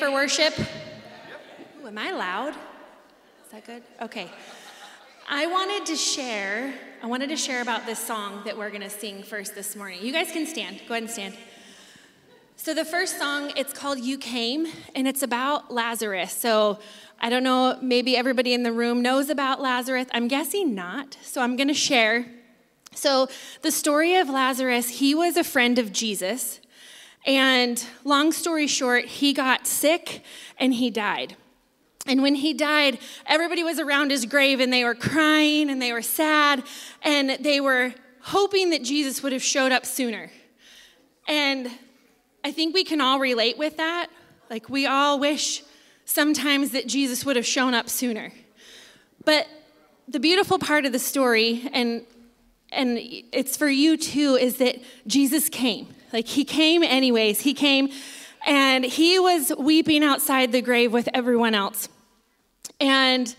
for worship? Ooh, am I loud? Is that good? Okay. I wanted to share, I wanted to share about this song that we're going to sing first this morning. You guys can stand. Go ahead and stand. So the first song, it's called You Came, and it's about Lazarus. So I don't know, maybe everybody in the room knows about Lazarus. I'm guessing not. So I'm going to share. So the story of Lazarus, he was a friend of Jesus. And long story short, he got sick and he died. And when he died, everybody was around his grave and they were crying and they were sad and they were hoping that Jesus would have showed up sooner. And I think we can all relate with that. Like, we all wish sometimes that Jesus would have shown up sooner. But the beautiful part of the story, and, and it's for you too, is that Jesus came. Like, he came anyways. He came and he was weeping outside the grave with everyone else. And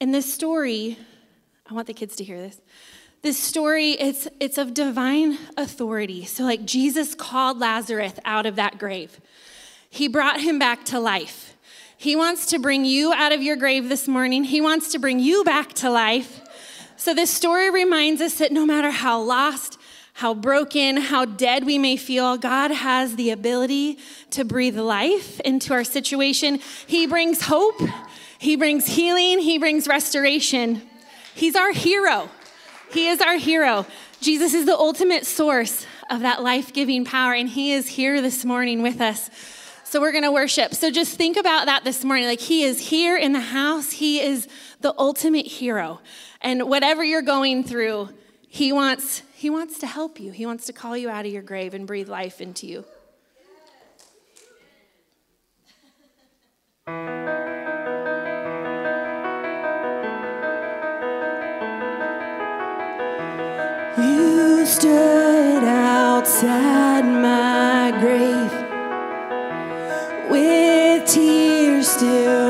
in this story, I want the kids to hear this. This story, it's, it's of divine authority. So, like, Jesus called Lazarus out of that grave, he brought him back to life. He wants to bring you out of your grave this morning, he wants to bring you back to life. So, this story reminds us that no matter how lost, how broken, how dead we may feel, God has the ability to breathe life into our situation. He brings hope, He brings healing, He brings restoration. He's our hero. He is our hero. Jesus is the ultimate source of that life giving power, and He is here this morning with us. So we're going to worship. So just think about that this morning. Like He is here in the house, He is the ultimate hero. And whatever you're going through, He wants, he wants to help you, He wants to call you out of your grave and breathe life into you. You stood outside my grave with tears still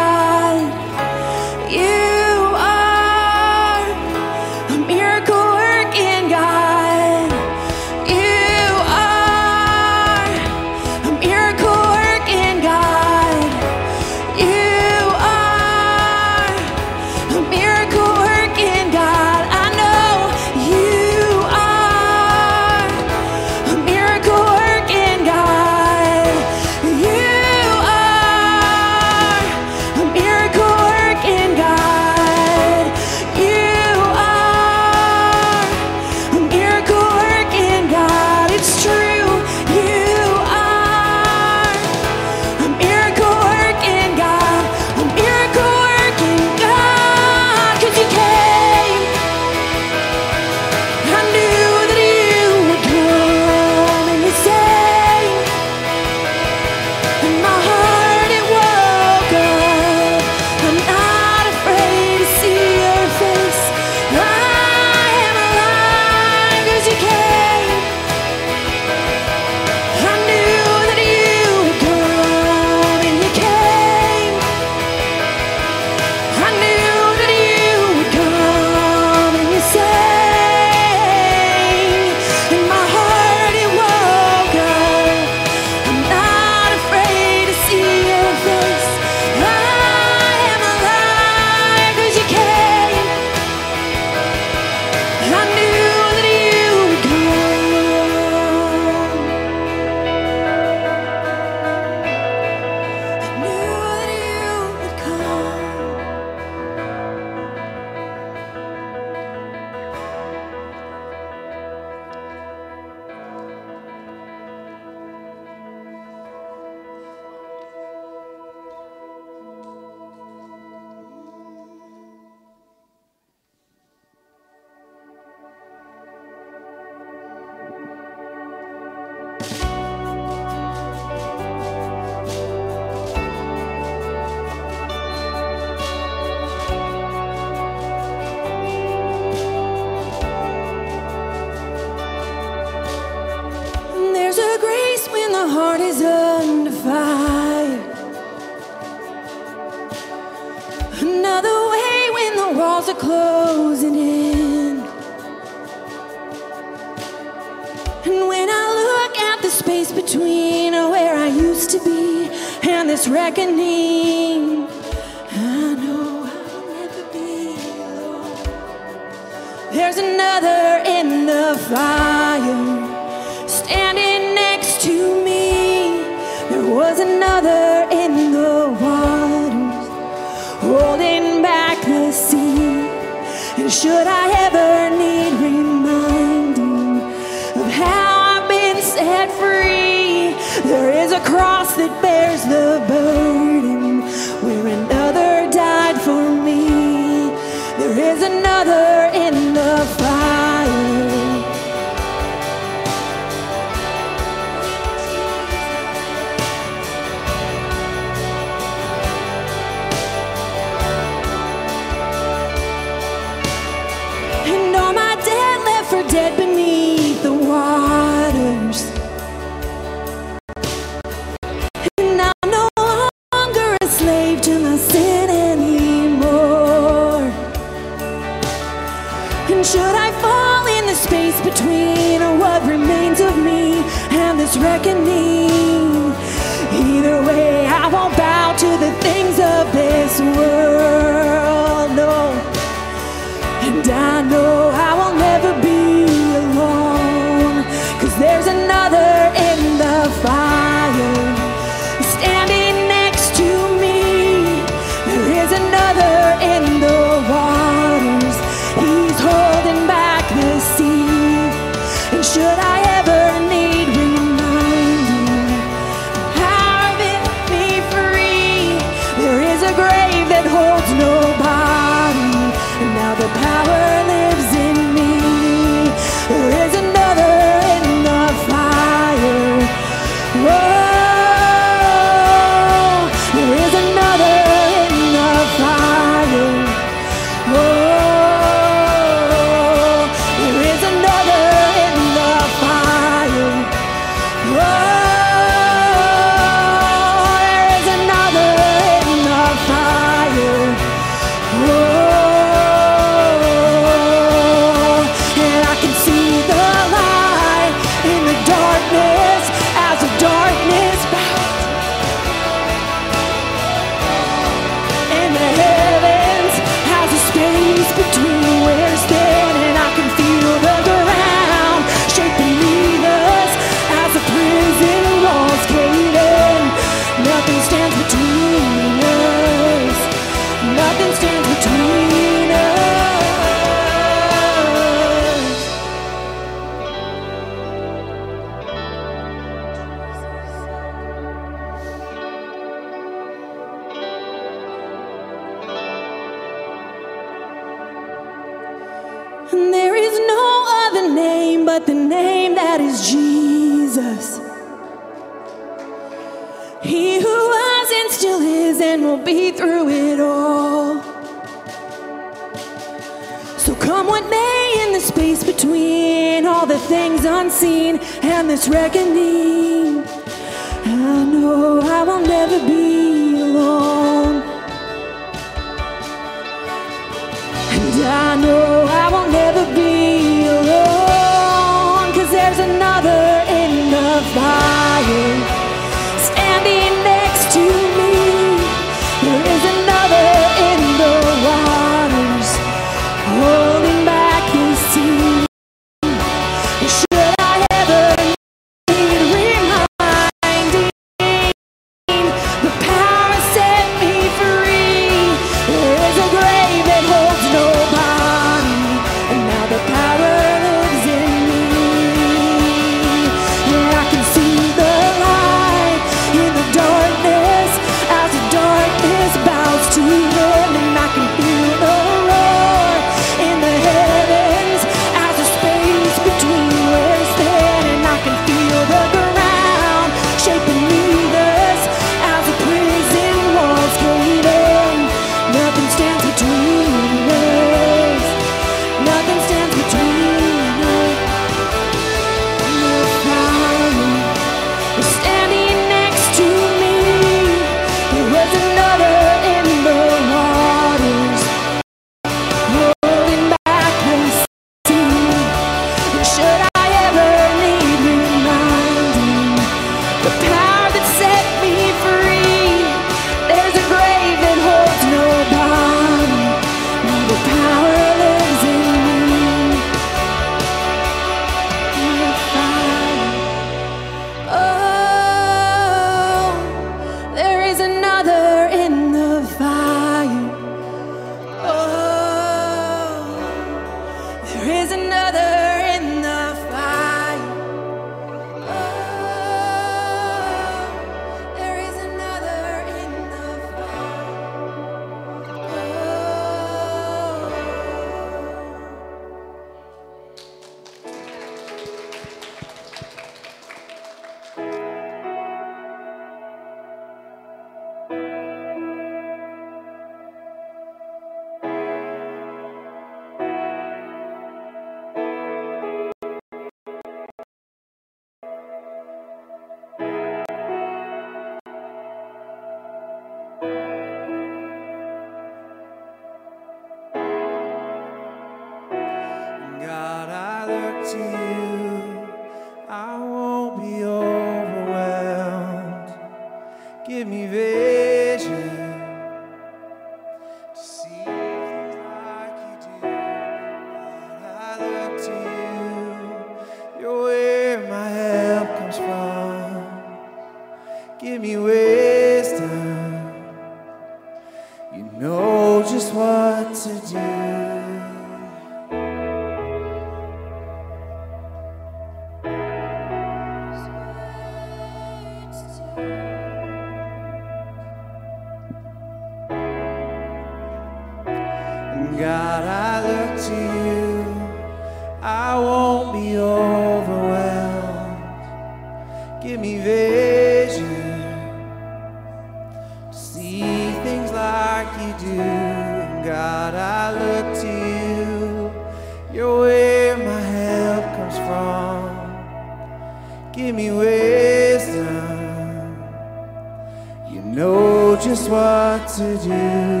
what to do.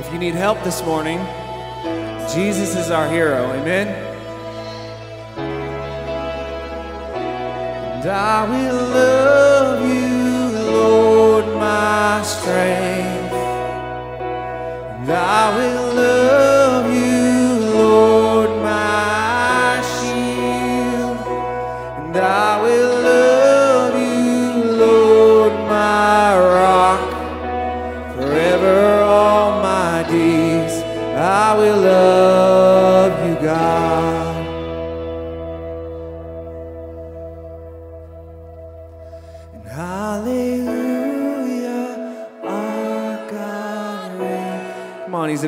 If you need help this morning, Jesus is our hero. Amen. And I will love you, Lord, my strength. And I will love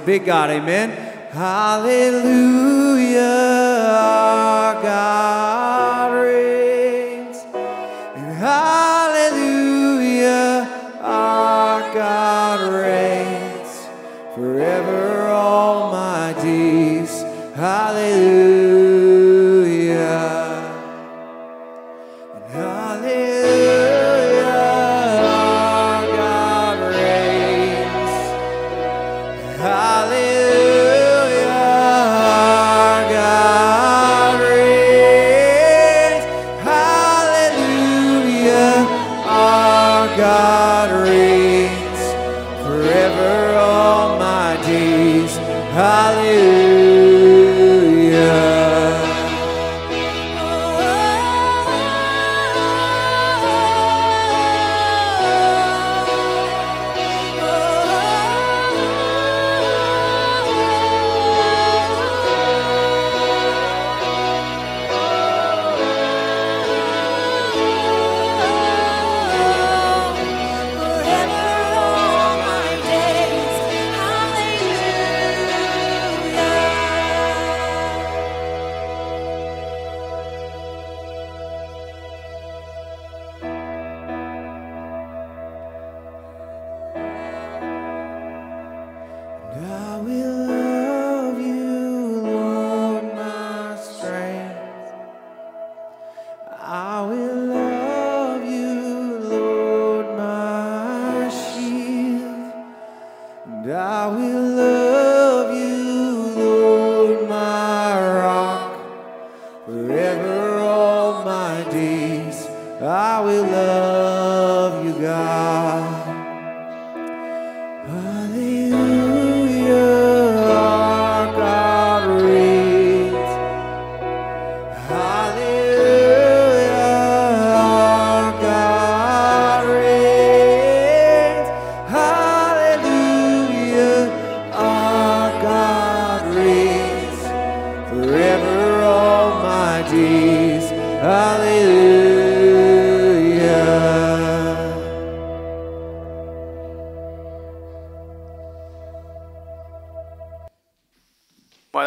big God. Amen. Hallelujah, our God.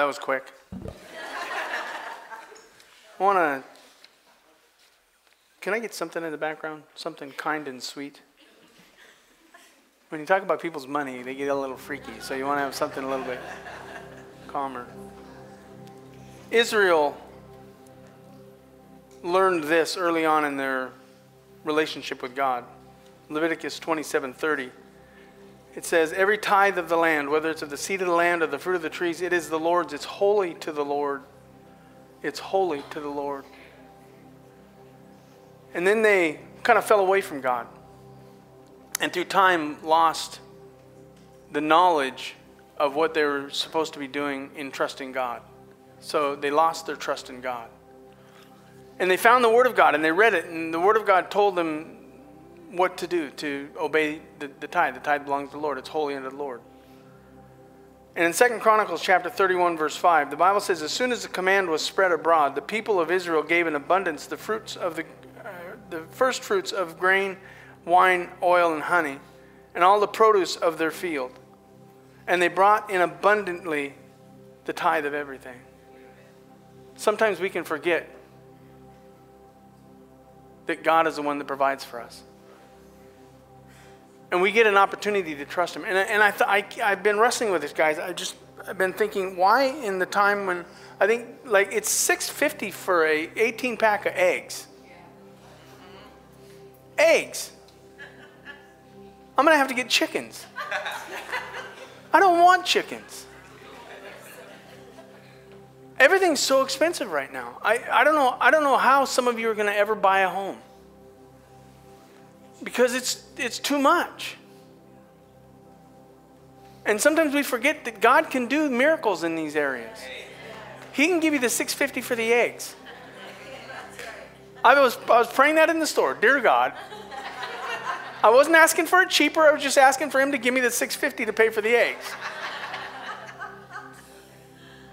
was quick. I want to. Can I get something in the background? Something kind and sweet? When you talk about people's money, they get a little freaky, so you want to have something a little bit calmer. Israel learned this early on in their relationship with God. Leviticus 27:30 it says, Every tithe of the land, whether it's of the seed of the land or the fruit of the trees, it is the Lord's. It's holy to the Lord. It's holy to the Lord. And then they kind of fell away from God. And through time, lost the knowledge of what they were supposed to be doing in trusting God. So they lost their trust in God. And they found the Word of God and they read it, and the Word of God told them what to do to obey the, the tithe. The tithe belongs to the Lord, it's holy unto the Lord. And in 2 Chronicles chapter 31, verse 5, the Bible says, As soon as the command was spread abroad, the people of Israel gave in abundance the fruits of the, uh, the first fruits of grain, wine, oil, and honey, and all the produce of their field. And they brought in abundantly the tithe of everything. Sometimes we can forget that God is the one that provides for us. And we get an opportunity to trust Him. And, and I th- I, I've been wrestling with this, guys. I just, I've been thinking, why in the time when, I think, like, it's 650 for a 18 pack of eggs. Eggs. I'm to have to get chickens. I don't want chickens. Everything's so expensive right now. I, I, don't know, I don't know how some of you are going to ever buy a home because it's, it's too much. And sometimes we forget that God can do miracles in these areas. He can give you the 650 for the eggs. I was, I was praying that in the store. Dear God, I wasn't asking for it cheaper. I was just asking for him to give me the 650 to pay for the eggs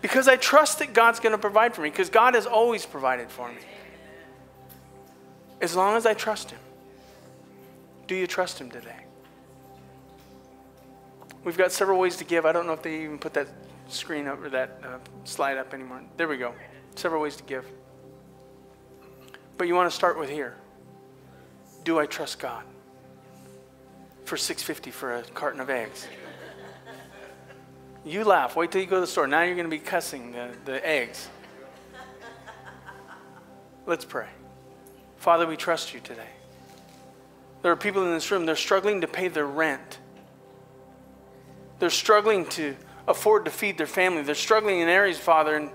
because I trust that God's going to provide for me because God has always provided for me. As long as I trust Him. Do you trust Him today? We've got several ways to give. I don't know if they even put that screen up or that uh, slide up anymore. There we go. Several ways to give. But you want to start with here. Do I trust God? For 650 for a carton of eggs. You laugh. Wait till you go to the store. Now you're going to be cussing the, the eggs. Let's pray. Father, we trust you today. There are people in this room, they're struggling to pay their rent. They're struggling to afford to feed their family. They're struggling in areas, Father, and,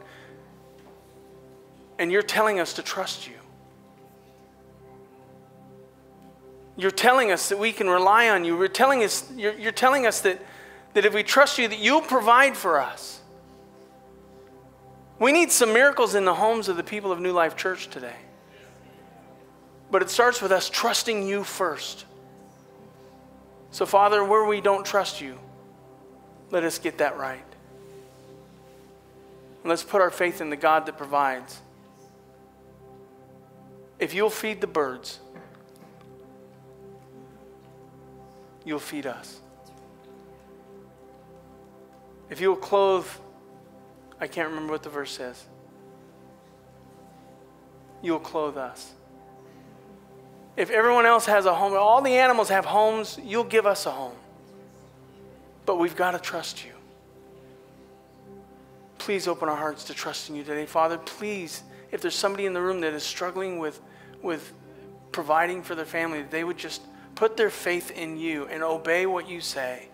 and you're telling us to trust you. You're telling us that we can rely on you. You're telling us, you're, you're telling us that that if we trust you, that you'll provide for us. We need some miracles in the homes of the people of New Life Church today. But it starts with us trusting you first. So, Father, where we don't trust you, let us get that right. And let's put our faith in the God that provides. If you'll feed the birds, you'll feed us. If you will clothe, I can't remember what the verse says, you will clothe us. If everyone else has a home, all the animals have homes, you'll give us a home. But we've got to trust you. Please open our hearts to trusting you today. Father, please, if there's somebody in the room that is struggling with, with providing for their family, they would just put their faith in you and obey what you say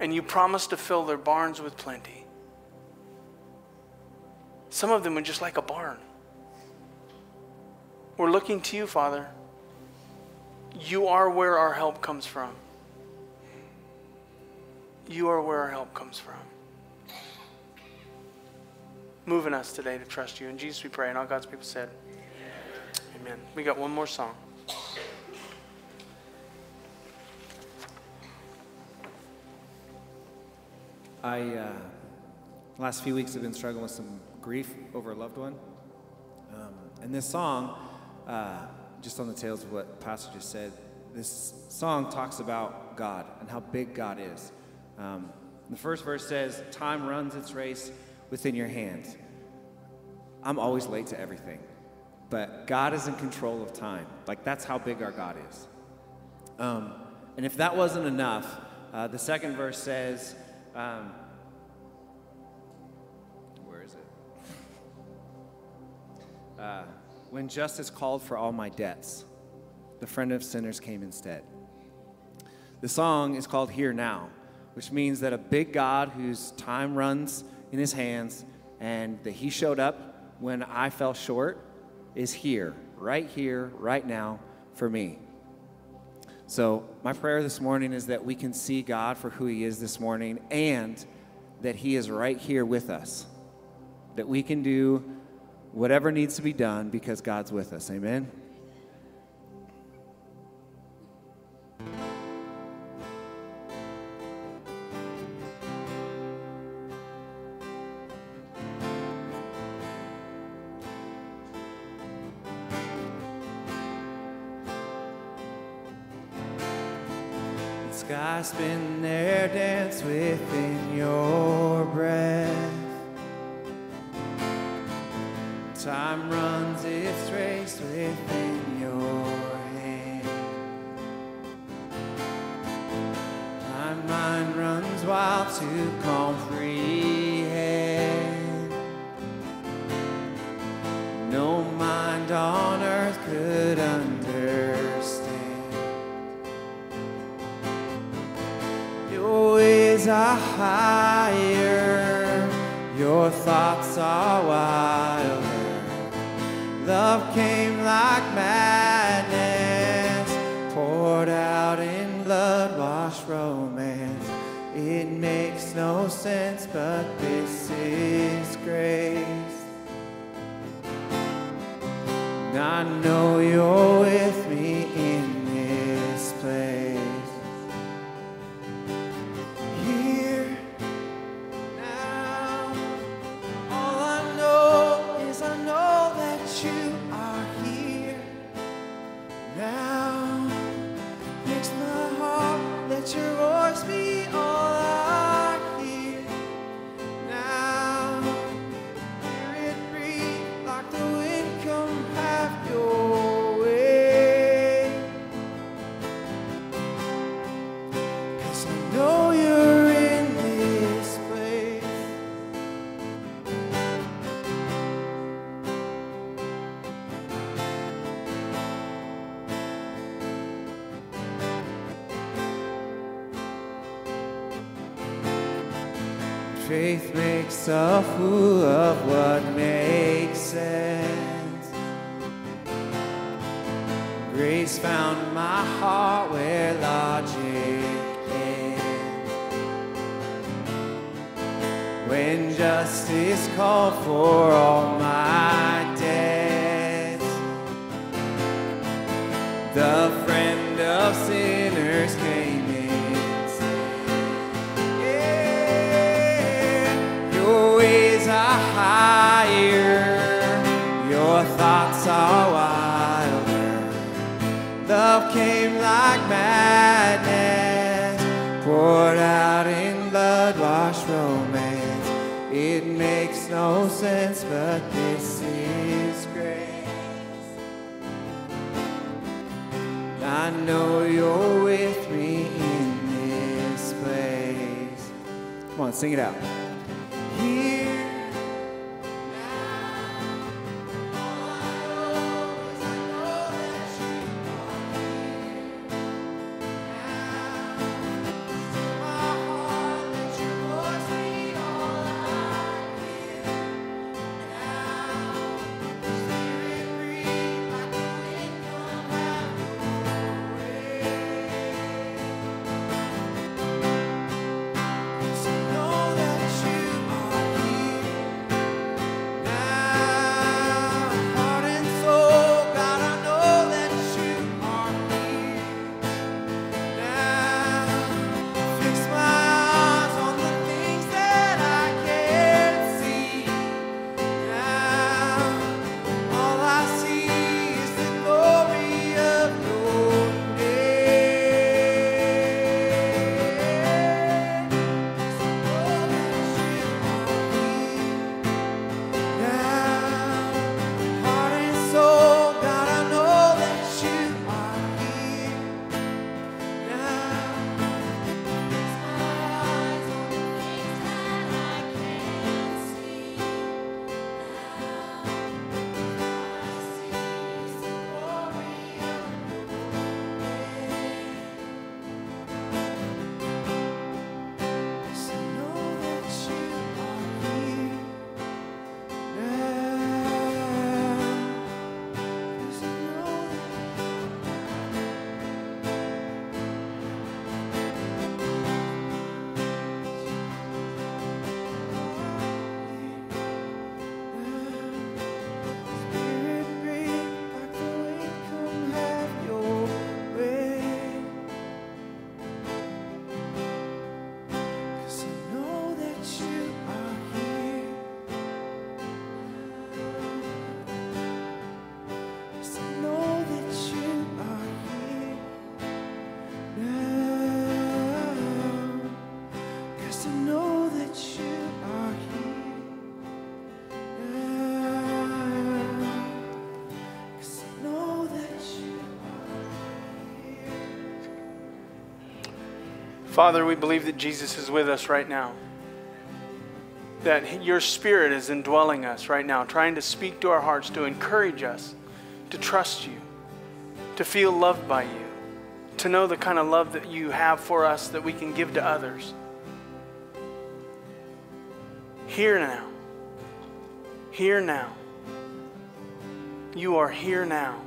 and you promised to fill their barns with plenty. Some of them are just like a barn. We're looking to you, Father. You are where our help comes from. You are where our help comes from. Moving us today to trust you. In Jesus we pray. And all God's people said, Amen. Amen. We got one more song. I, uh, last few weeks, have been struggling with some grief over a loved one. Um, and this song, uh, just on the tails of what Pastor just said, this song talks about God and how big God is. Um, the first verse says, Time runs its race within your hands. I'm always late to everything, but God is in control of time. Like, that's how big our God is. Um, and if that wasn't enough, uh, the second verse says, um, where is it? Uh, when justice called for all my debts, the friend of sinners came instead. The song is called Here Now, which means that a big God whose time runs in his hands and that he showed up when I fell short is here, right here, right now for me. So, my prayer this morning is that we can see God for who he is this morning and that he is right here with us. That we can do whatever needs to be done because God's with us. Amen. Sky spin there, dance within your breath. Time runs its race within your hand. My mind runs wild to comprehend. No mind on earth could understand. Your ways are higher, your thoughts are wilder. No sense, but this is grace. I know you're with Father, we believe that Jesus is with us right now. That your spirit is indwelling us right now, trying to speak to our hearts, to encourage us, to trust you, to feel loved by you, to know the kind of love that you have for us that we can give to others. Here now. Here now. You are here now.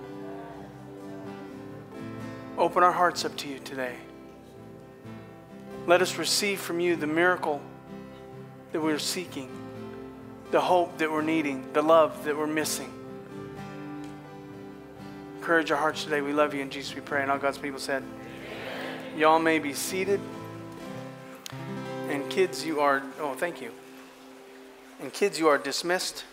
Open our hearts up to you today. Let us receive from you the miracle that we're seeking, the hope that we're needing, the love that we're missing. Encourage our hearts today. We love you in Jesus, we pray. And all God's people said, Y'all may be seated. And kids, you are, oh, thank you. And kids, you are dismissed.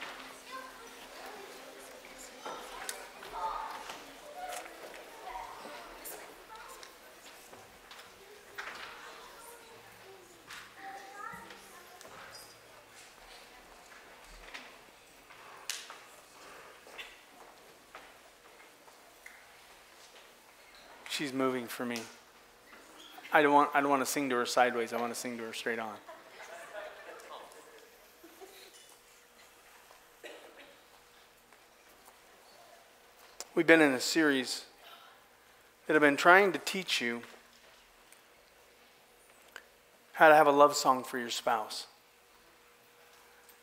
She's moving for me. I don't want I don't want to sing to her sideways. I want to sing to her straight on. We've been in a series that have been trying to teach you how to have a love song for your spouse.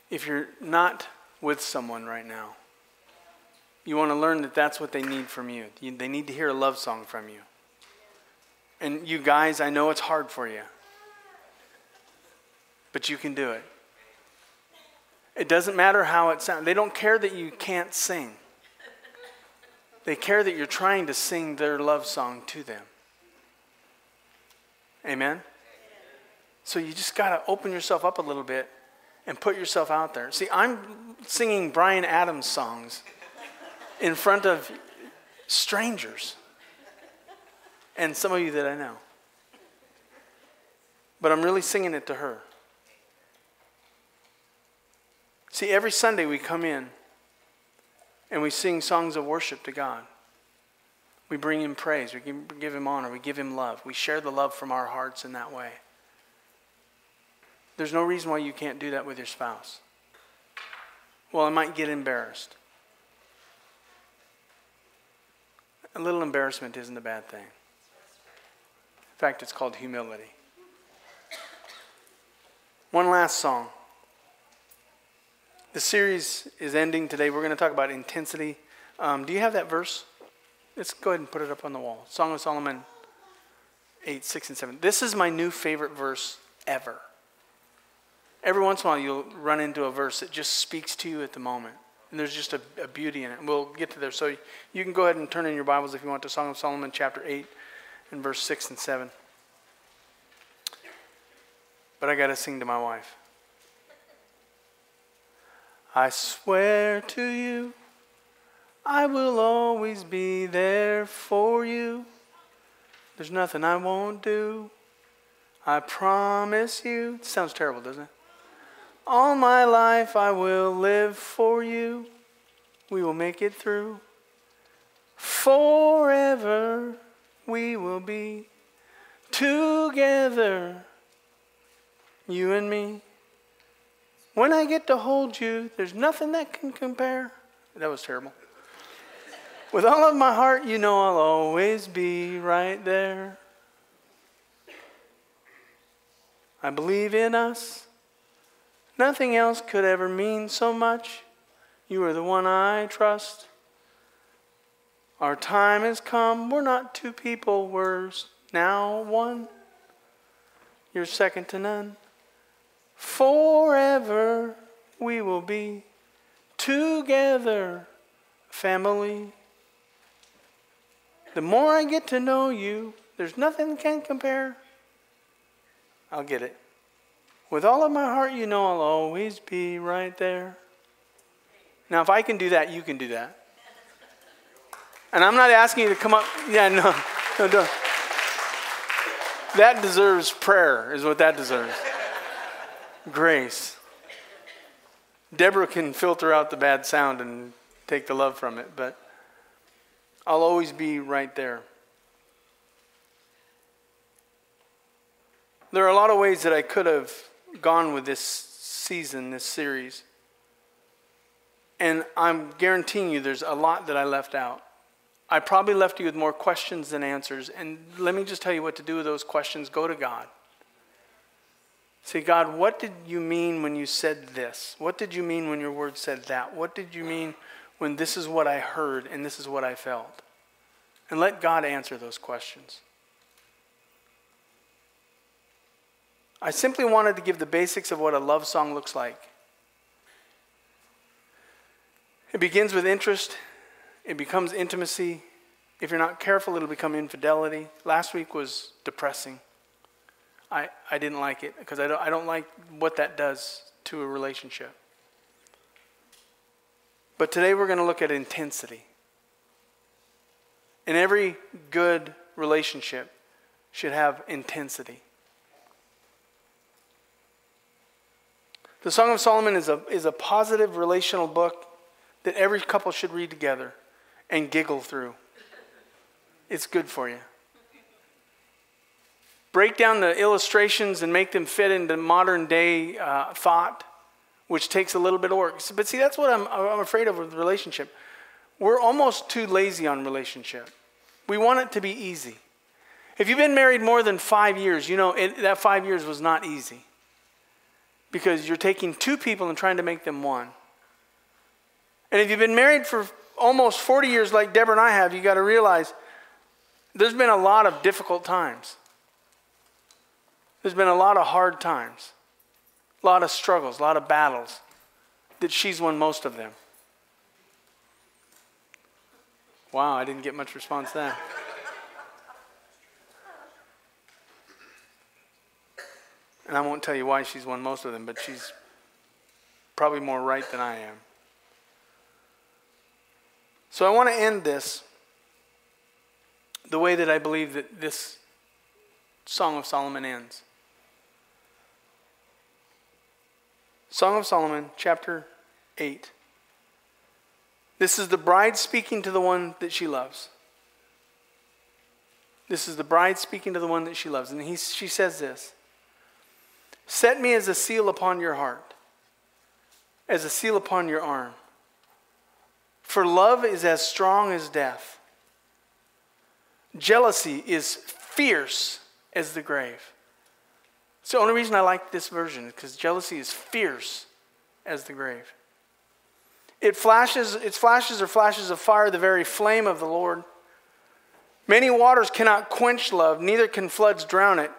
If you're not with someone right now, you want to learn that that's what they need from you. You- They need to hear a love song from you. And you guys, I know it's hard for you, but you can do it. It doesn't matter how it sounds. They don't care that you can't sing. They care that you're trying to sing their love song to them. Amen? So you just got to open yourself up a little bit and put yourself out there. See, I'm singing Bryan Adams songs in front of strangers and some of you that I know. But I'm really singing it to her. See, every Sunday we come in and we sing songs of worship to God. We bring Him praise, we give- Him honor, we give Him love. We share the love from our hearts in that way. There's no reason why you can't do that with your spouse. Well, I might get embarrassed. A little embarrassment isn't a bad thing. Fact, it's called humility. One last song. The series is ending today. We're going to talk about intensity. Um, do you have that verse? Let's go ahead and put it up on the wall. Song of Solomon 8, 6, and 7. This is my new favorite verse ever. Every once in a while, you'll run into a verse that just speaks to you at the moment. And there's just a, a beauty in it. We'll get to there. So you can go ahead and turn in your Bibles if you want to Song of Solomon, chapter 8, and verse 6 and 7. But I got to sing to my wife. I swear to you, I will always be there for you. There's nothing I won't do. I promise you. It sounds terrible, doesn't it? All my life I will live for you. We will make it through. Forever we will be together, you and me. When I get to hold you, there's nothing that can compare. That was terrible. With all of my heart, you know I'll always be right there. I believe in us. Nothing else could ever mean so much. You are the one I trust. Our time has come. We're not two people, we're now one. You're second to none. Forever we will be together, family. The more I get to know you, there's nothing can compare. I'll get it. With all of my heart, you know I'll always be right there. Now, if I can do that, you can do that. And I'm not asking you to come up. Yeah, no, no. That deserves prayer, is what that deserves. grace. Deborah can filter out the bad sound and take the love from it, but I'll always be right there. There are a lot of ways that I could have gone with this season, this series. And I'm guaranteeing you there's a lot that I left out. I probably left you with more questions than answers. And let me just tell you what to do with those questions. Go to God. Say, God, what did you mean when you said this? What did you mean when your word said that? What did you mean when this is what I heard and this is what I felt? And let God answer those questions. I simply wanted to give the basics of what a love song looks like. It begins with interest, it becomes intimacy. If you're not careful, it'll become infidelity. Last week was depressing. I, I didn't like it because I don't, I don't like what that does to a relationship. But today we're going to look at intensity. And every good relationship should have intensity. The Song of Solomon is a, is a positive relational book that every couple should read together and giggle through. It's good for you. Break down the illustrations and make them fit into modern day uh, thought, which takes a little bit of work. But see, that's what I'm, I'm afraid of with relationship. We're almost too lazy on relationship. We want it to be easy. If you've been married more than five years, you know it, that five years was not easy because you're taking two people and trying to make them one. And if you've been married for almost 40 years, like Deborah and I have, you got to realize there's been a lot of difficult times. There's been a lot of hard times, a lot of struggles, a lot of battles, that she's won most of them. Wow, I didn't get much response there. And I won't tell you why she's won most of them, but she's probably more right than I am. So I want to end this the way that I believe that this Song of Solomon ends. Song of Solomon, chapter 8. This is the bride speaking to the one that she loves. This is the bride speaking to the one that she loves. And he, she says this Set me as a seal upon your heart, as a seal upon your arm. For love is as strong as death. Jealousy is fierce as the grave. It's the only reason I like this version, because jealousy is fierce as the grave. It flashes, its flashes are flashes of fire, the very flame of the Lord. Many waters cannot quench love, neither can floods drown it.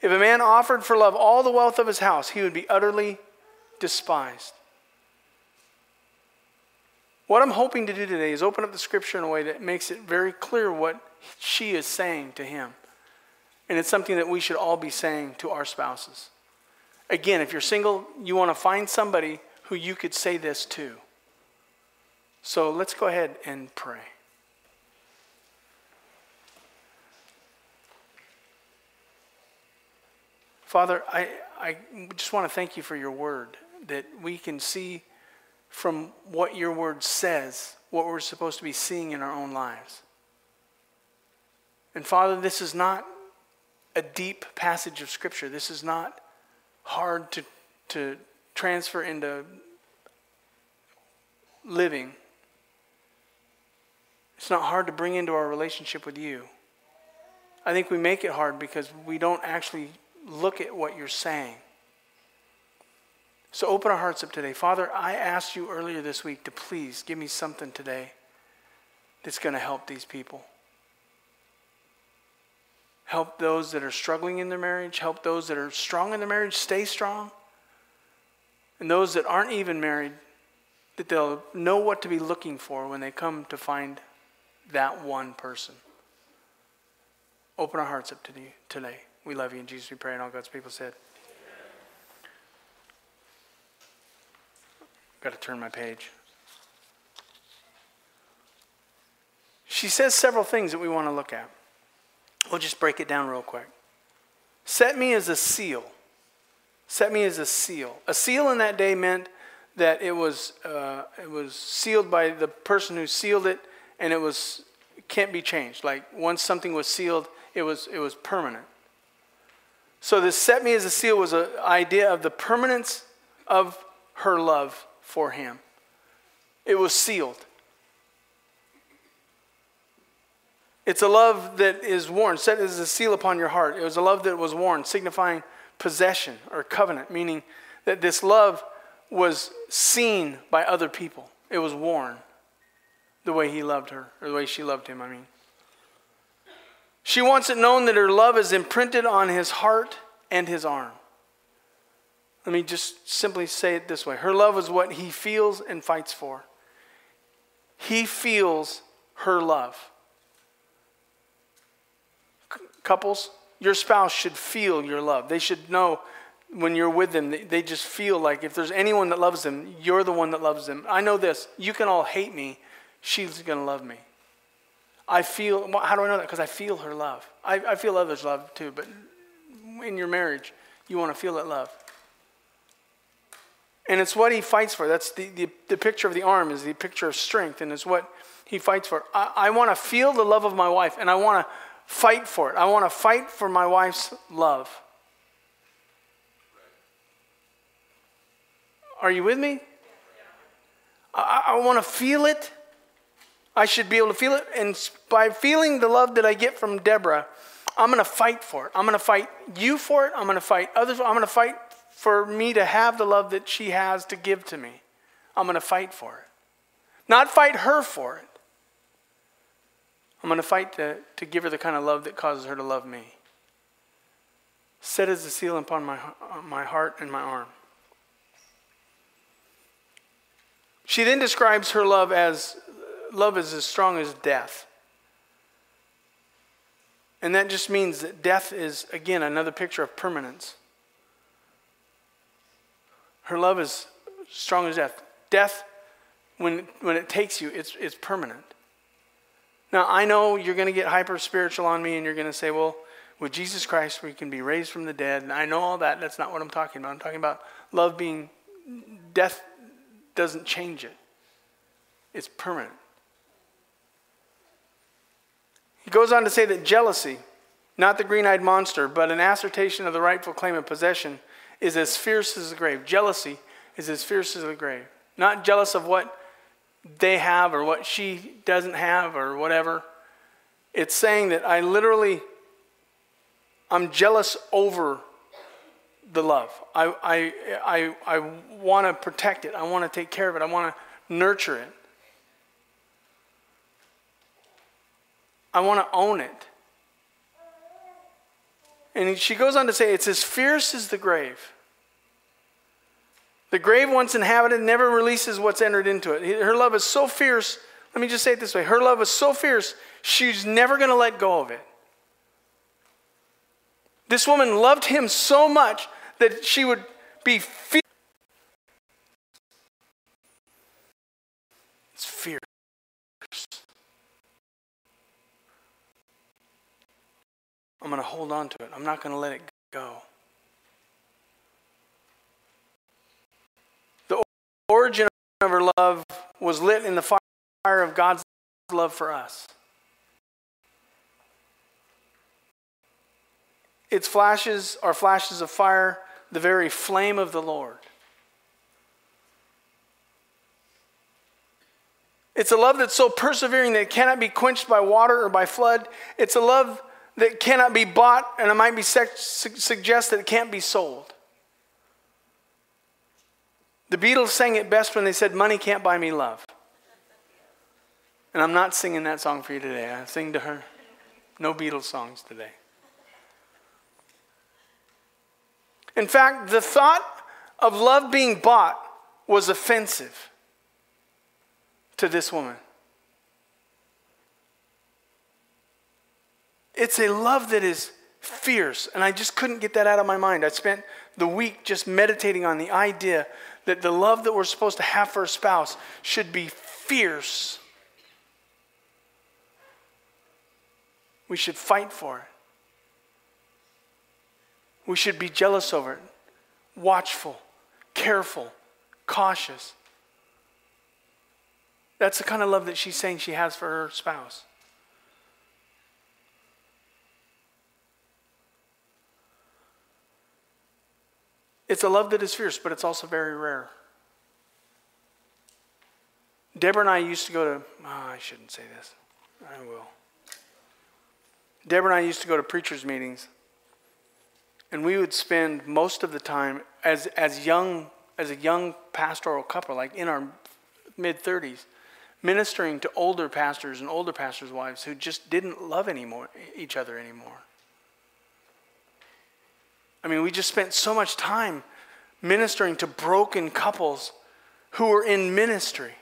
If a man offered for love all the wealth of his house, he would be utterly despised. What I'm hoping to do today is open up the scripture in a way that makes it very clear what she is saying to him. And it's something that we should all be saying to our spouses. Again, if you're single, you want to find somebody who you could say this to. So let's go ahead and pray. Father, I, I just want to thank you for your word, that we can see from what your word says what we're supposed to be seeing in our own lives. And Father, this is not a deep passage of Scripture. This is not hard to, to transfer into living. It's not hard to bring into our relationship with you. I think we make it hard because we don't actually look at what you're saying. So open our hearts up today. Father, I asked you earlier this week to please give me something today that's going to help these people. Help those that are struggling in their marriage, help those that are strong in their marriage stay strong. And those that aren't even married, that they'll know what to be looking for when they come to find that one person. Open our hearts up to you today. We love you in Jesus. We pray, and all God's people said. Got to turn my page. She says several things that we want to look at. We'll just break it down real quick. Set me as a seal. Set me as a seal. A seal in that day meant that it was, uh, it was sealed by the person who sealed it, and it was can't be changed. Like once something was sealed, it was, it was permanent. So this set me as a seal was an idea of the permanence of her love for him. It was sealed. It's a love that is worn, set as a seal upon your heart. It was a love that was worn, signifying possession or covenant, meaning that this love was seen by other people. It was worn the way he loved her, or the way she loved him, I mean. She wants it known that her love is imprinted on his heart and his arm. Let me just simply say it this way her love is what he feels and fights for. He feels her love. C- couples, your spouse should feel your love. They should know when you're with them, they, just feel like if there's anyone that loves them, you're the one that loves them. I know this. You can all hate me, she's going to love me. I feel, how do I know that? Because I feel her love. I, I feel others' love too, but in your marriage, you want to feel that love. And it's what he fights for. That's the, the, the picture of the arm is the picture of strength, and it's what he fights for. I, I want to feel the love of my wife, and I want to fight for it. I want to fight for my wife's love. Are you with me? I, I want to feel it. I should be able to feel it. And by feeling the love that I get from Deborah, I'm going to fight for it. I'm going to fight you for it. I'm going to fight others. I'm going to fight for me to have the love that she has to give to me. I'm going to fight for it. Not fight her for it. I'm going to fight to, to give her the kind of love that causes her to love me. Set as a seal upon my, my heart and my arm. She then describes her love as love is as strong as death. And that just means that death is, again, another picture of permanence. Her love is strong as death. Death, when, when it takes you, it's, it's permanent. Now, I know you're going to get hyper spiritual on me and you're going to say, well, with Jesus Christ, we can be raised from the dead. And I know all that. That's not what I'm talking about. I'm talking about love being, death doesn't change it, it's permanent. He goes on to say that jealousy, not the green eyed monster, but an assertion of the rightful claim of possession, is as fierce as the grave. Jealousy is as fierce as the grave. Not jealous of what they have or what she doesn't have or whatever. It's saying that I literally, I'm jealous over the love. I, I, I, I want to protect it. I want to take care of it. I want to nurture it. I want to own it. And she goes on to say, it's as fierce as the grave. The grave, once inhabited, never releases what's entered into it. Her love is so fierce. Let me just say it this way her love is so fierce, she's never going to let go of it. This woman loved him so much that she would be fierce. It's fierce. I'm going to hold on to it. I'm not going to let it go. The origin of our love was lit in the fire of God's love for us. Its flashes are flashes of fire, the very flame of the Lord. It's a love that's so persevering that it cannot be quenched by water or by flood. It's a love that cannot be bought, and it might be suggest that it can't be sold. The Beatles sang it best when they said, Money can't buy me love. And I'm not singing that song for you today. I sing to her. No Beatles songs today. In fact, the thought of love being bought was offensive to this woman. It's a love that is fierce, and I just couldn't get that out of my mind. I spent the week just meditating on the idea that the love that we're supposed to have for a spouse should be fierce. We should fight for it. We should be jealous over it. watchful, careful, cautious. That's the kind of love that she's saying she has for her spouse. It's a love that is fierce, but it's also very rare. Deborah and I used to go to, oh, I shouldn't say this. I will. Deborah and I used to go to preachers' meetings, and we would spend most of the time as, as, young, as a young pastoral couple, like in our mid 30s, ministering to older pastors and older pastors' wives who just didn't love anymore, each other anymore. I mean, we just spent so much time ministering to broken couples who were in ministry.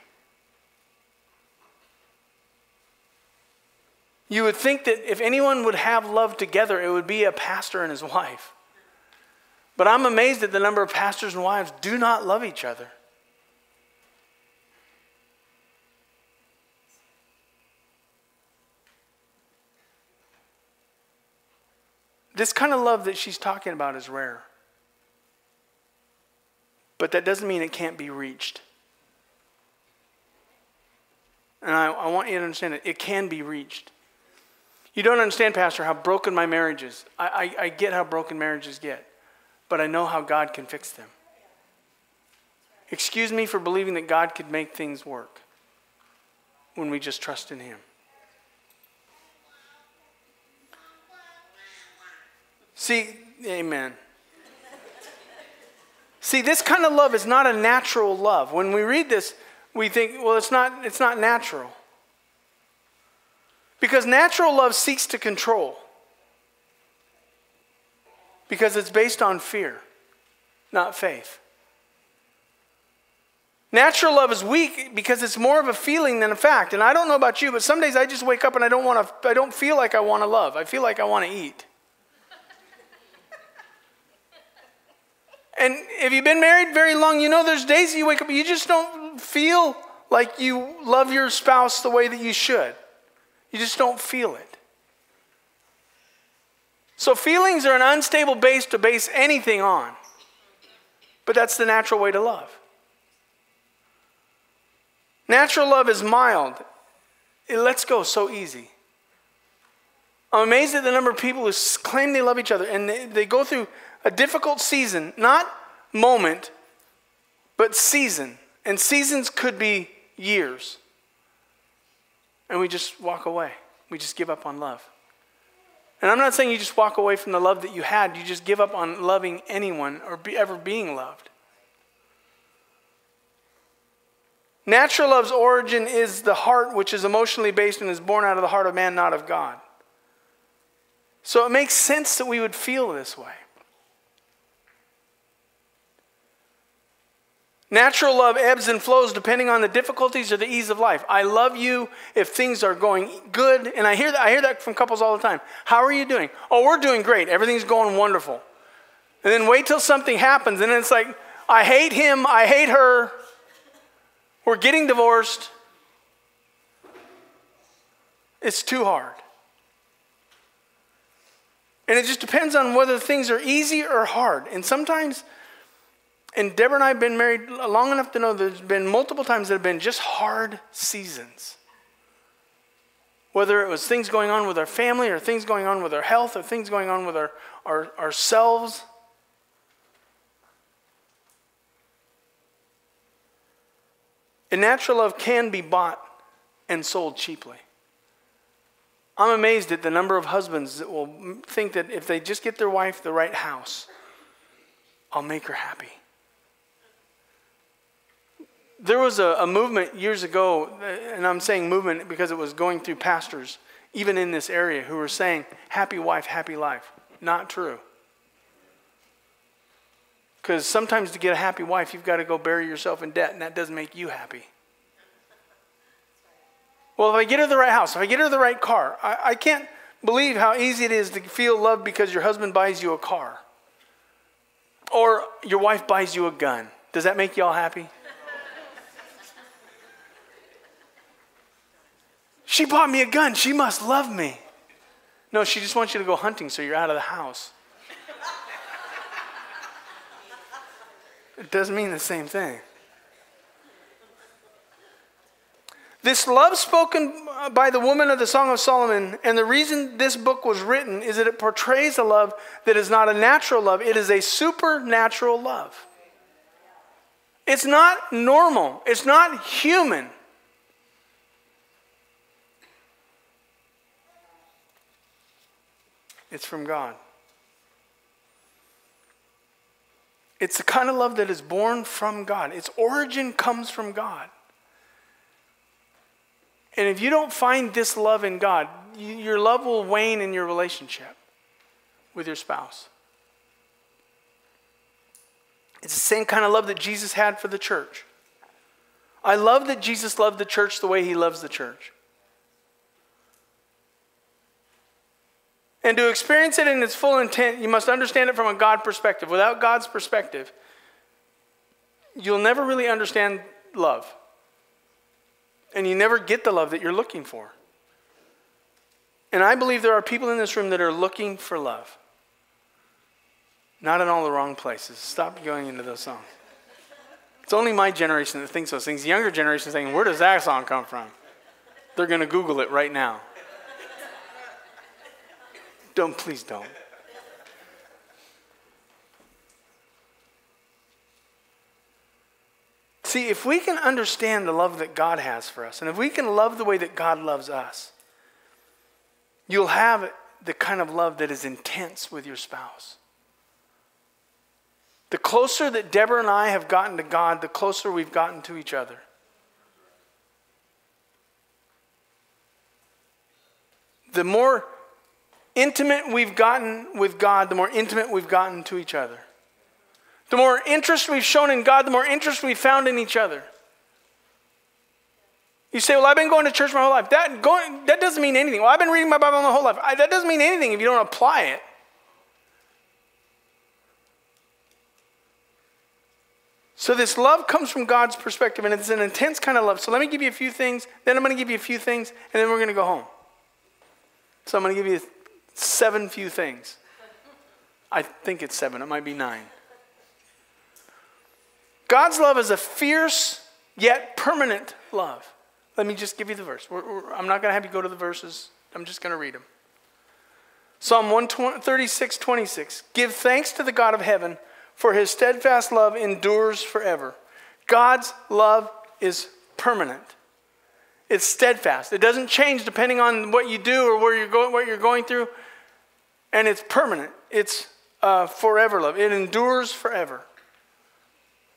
You would think that if anyone would have love together, it would be a pastor and his wife. But I'm amazed at the number of pastors and wives do not love each other. This kind of love that she's talking about is rare. But that doesn't mean it can't be reached. And I, I want you to understand that it can be reached. You don't understand, Pastor, how broken my marriage is. I, I, I get how broken marriages get, but I know how God can fix them. Excuse me for believing that God could make things work when we just trust in Him. See, amen. See, this kind of love is not a natural love. When we read this, we think, well, it's not, it's not natural. Because natural love seeks to control. Because it's based on fear, not faith. Natural love is weak because it's more of a feeling than a fact. And I don't know about you, but some days I just wake up and I don't want to I don't feel like I want to love. I feel like I want to eat. And if you've been married very long, you know there's days you wake up you just don't feel like you love your spouse the way that you should. You just don't feel it. So, feelings are an unstable base to base anything on. But that's the natural way to love. Natural love is mild, it lets go so easy. I'm amazed at the number of people who claim they love each other and they, they go through a difficult season, not moment, but season. And seasons could be years and we just walk away. We just give up on love. And I'm not saying you just walk away from the love that you had, you just give up on loving anyone or be, ever being loved. Natural love's origin is the heart, which is emotionally based and is born out of the heart of man, not of God. So it makes sense that we would feel this way. Natural love ebbs and flows depending on the difficulties or the ease of life. I love you if things are going good. And I hear that, I hear that from couples all the time. How are you doing? Oh, we're doing great. Everything's going wonderful. And then wait till something happens. And then it's like, I hate him. I hate her. We're getting divorced. It's too hard. And it just depends on whether things are easy or hard. And sometimes and Deborah and I have been married long enough to know there's been multiple times that have been just hard seasons. Whether it was things going on with our family, or things going on with our health, or things going on with our, our ourselves. And natural love can be bought and sold cheaply. I'm amazed at the number of husbands that will think that if they just get their wife the right house, I'll make her happy. There was a, a movement years ago, uh, and I'm saying movement because it was going through pastors, even in this area, who were saying, happy wife, happy life. Not true. Because sometimes to get a happy wife, you've got to go bury yourself in debt, and that doesn't make you happy. Well, if I get her the right house, if I get her the right car, I, I can't believe how easy it is to feel love because your husband buys you a car or your wife buys you a gun. Does that make you all happy? She bought me a gun. She must love me. No, she just wants you to go hunting so you're out of the house. It doesn't mean the same thing. This love spoken by the woman of the Song of Solomon, and the reason this book was written is that it portrays a love that is not a natural love, it is a supernatural love. It's not normal, it's not human. It's from God. It's the kind of love that is born from God. Its origin comes from God. And if you don't find this love in God, your love will wane in your relationship with your spouse. It's the same kind of love that Jesus had for the church. I love that Jesus loved the church the way he loves the church. And to experience it in its full intent, you must understand it from a God perspective. Without God's perspective, you'll never really understand love. And you never get the love that you're looking for. And I believe there are people in this room that are looking for love. Not in all the wrong places. Stop going into those songs. It's only my generation that thinks those things. The younger generation is saying, Where does that song come from? They're going to Google it right now. Don't, please don't. See, if we can understand the love that God has for us, and if we can love the way that God loves us, you'll have the kind of love that is intense with your spouse. The closer that Deborah and I have gotten to God, the closer we've gotten to each other. The more intimate we've gotten with God, the more intimate we've gotten to each other. The more interest we've shown in God, the more interest we've found in each other. You say, Well, I've been going to church my whole life. That, going, that doesn't mean anything. Well, I've been reading my Bible my whole life. I, that doesn't mean anything if you don't apply it. So, this love comes from God's perspective, and it's an intense kind of love. So, let me give you a few things, then I'm going to give you a few things, and then we're going to go home. So, I'm going to give you seven few things. I think it's seven, it might be nine. God's love is a fierce yet permanent love. Let me just give you the verse. We're, we're, I'm not going to have you go to the verses, I'm just going to read them. Psalm 136, 26. Give thanks to the God of heaven, for his steadfast love endures forever. God's love is permanent. It's steadfast. It doesn't change depending on what you do or where you're going, what you're going through and it's permanent. It's uh, forever love. It endures forever.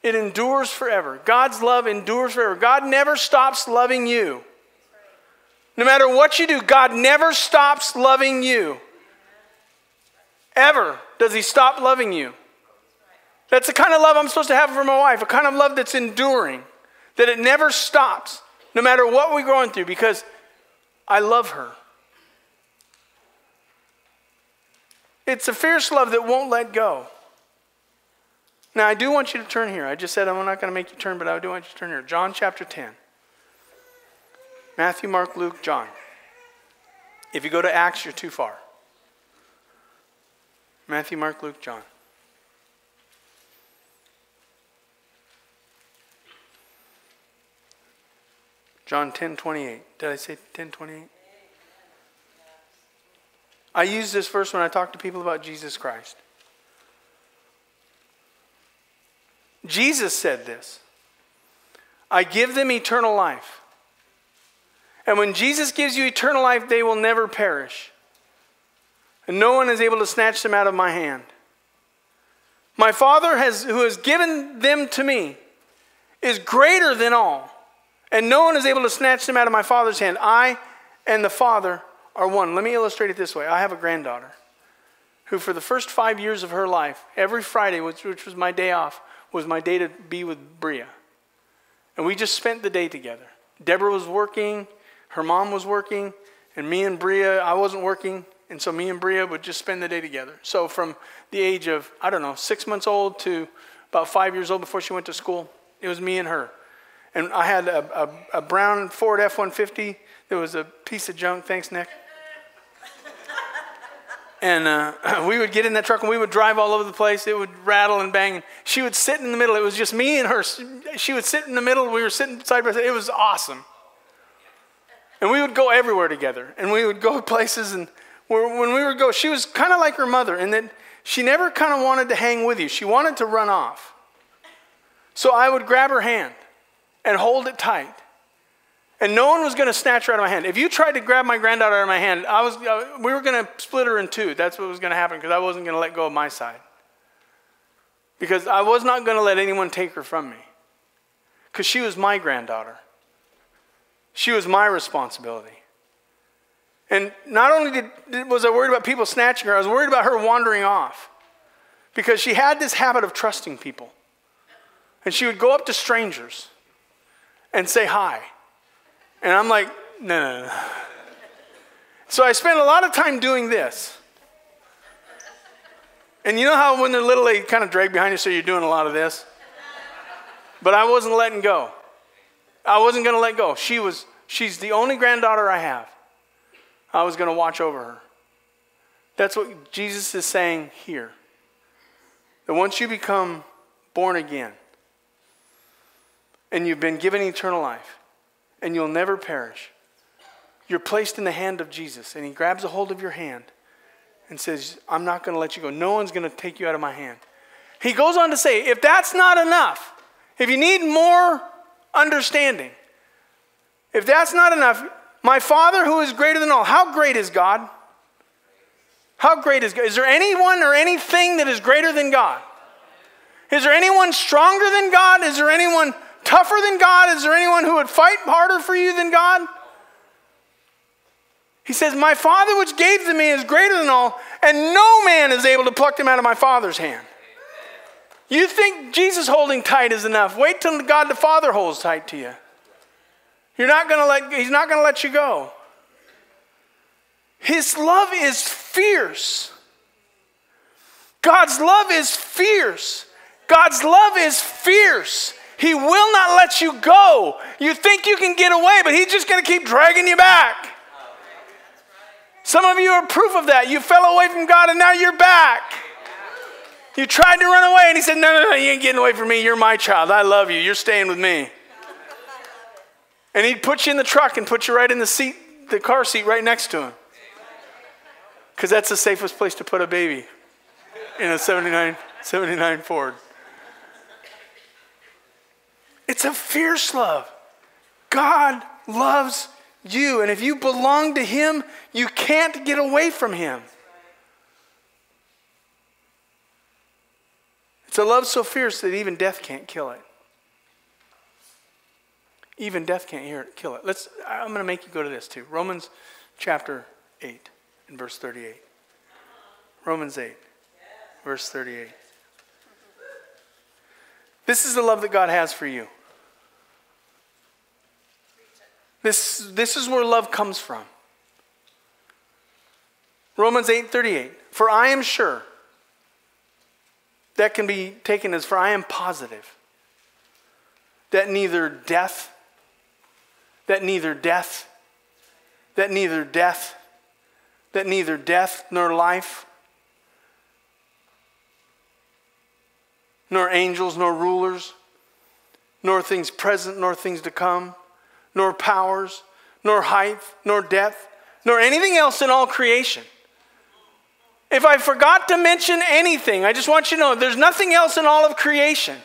It endures forever. God's love endures forever. God never stops loving you. No matter what you do, God never stops loving you. Ever does He stop loving you. That's the kind of love I'm supposed to have for my wife, a kind of love that's enduring, that it never stops, no matter what we're going through, because I love her. It's a fierce love that won't let go. Now, I do want you to turn here. I just said I'm not going to make you turn, but I do want you to turn here. John chapter 10. Matthew, Mark, Luke, John. If you go to Acts, you're too far. Matthew, Mark, Luke, John. John 10 28. Did I say 10 28? I use this verse when I talk to people about Jesus Christ. Jesus said this I give them eternal life. And when Jesus gives you eternal life, they will never perish. And no one is able to snatch them out of my hand. My Father, has, who has given them to me, is greater than all. And no one is able to snatch them out of my Father's hand. I and the Father are one. Let me illustrate it this way I have a granddaughter who, for the first five years of her life, every Friday, which, which was my day off, was my day to be with Bria. And we just spent the day together. Deborah was working, her mom was working, and me and Bria, I wasn't working, and so me and Bria would just spend the day together. So from the age of, I don't know, six months old to about five years old before she went to school, it was me and her. And I had a, a, a brown Ford F 150. There was a piece of junk. Thanks, Nick. And uh, we would get in that truck and we would drive all over the place. It would rattle and bang. She would sit in the middle. It was just me and her. She would sit in the middle. We were sitting side by side. It was awesome. And we would go everywhere together. And we would go places. And when we would go, she was kind of like her mother in that she never kind of wanted to hang with you. She wanted to run off. So I would grab her hand and hold it tight. And no one was going to snatch her out of my hand. If you tried to grab my granddaughter out of my hand, I was, uh, we were going to split her in two. That's what was going to happen because I wasn't going to let go of my side. Because I was not going to let anyone take her from me. Because she was my granddaughter. She was my responsibility. And not only did, was I worried about people snatching her, I was worried about her wandering off. Because she had this habit of trusting people. And she would go up to strangers and say hi. And I'm like, no, no, no. So I spent a lot of time doing this. And you know how when they're little, they kind of drag behind you, so you're doing a lot of this? But I wasn't letting go. I wasn't going to let go. She was, she's the only granddaughter I have. I was going to watch over her. That's what Jesus is saying here. That once you become born again, and you've been given eternal life, and you'll never perish. You're placed in the hand of Jesus, and He grabs a hold of your hand and says, I'm not going to let you go. No one's going to take you out of my hand. He goes on to say, if that's not enough, if you need more understanding, if that's not enough, my Father who is greater than all, how great is God? How great is God? Is there anyone or anything that is greater than God? Is there anyone stronger than God? Is there anyone tougher than God? Is there anyone who would fight harder for you than God? He says, My Father which gave to me is greater than all, and no man is able to pluck them out of my Father's hand. You think Jesus holding tight is enough? Wait till God the Father holds tight to you. You're not gonna let, he's not going to let you go. His love is fierce. God's love is fierce. God's love is fierce. He will not let you go. You think you can get away, but He's just going to keep dragging you back. Some of you are proof of that. You fell away from God and now you're back. You tried to run away and He said, No, no, no, you ain't getting away from me. You're my child. I love you. You're staying with me. And He'd put you in the truck and put you right in the seat, the car seat right next to Him. Because that's the safest place to put a baby in a 79, 79 Ford. It's a fierce love. God loves you. And if you belong to Him, you can't get away from Him. It's a love so fierce that even death can't kill it. Even death can't hear it, kill it. Let's, I'm going to make you go to this too. Romans chapter 8 and verse 38. Romans 8, verse 38. This is the love that God has for you. This, this is where love comes from. Romans 8:38. For I am sure that can be taken as for I am positive that neither death that neither death that neither death that neither death nor life nor angels nor rulers nor things present nor things to come nor powers, nor height, nor depth, nor anything else in all creation. If I forgot to mention anything, I just want you to know there's nothing else in all of creation.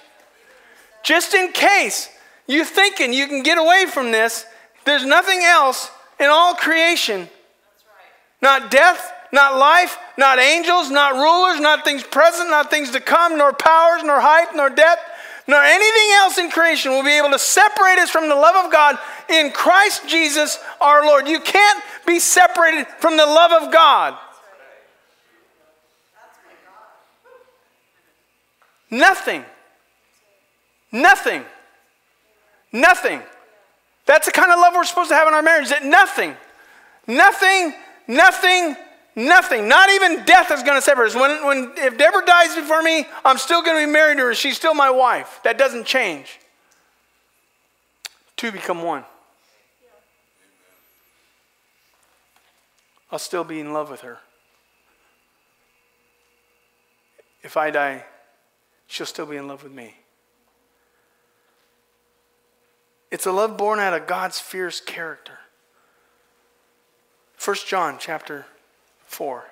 Just in case you're thinking you can get away from this, there's nothing else in all creation. Not death, not life, not angels, not rulers, not things present, not things to come, nor powers, nor height, nor depth, nor anything else in creation will be able to separate us from the love of God in Christ Jesus our Lord. You can't be separated from the love of God. Nothing. Nothing. Nothing. That's the kind of love we're supposed to have in our marriage. That nothing, nothing, nothing, nothing, not even death is going to separate us. When, when, if Deborah dies before me, I'm still going to be married to her. She's still my wife. That doesn't change. Two become one. I'll still be in love with her. if I die, she'll still be in love with me. It's a love born out of God's fierce character. 1 John chapter 4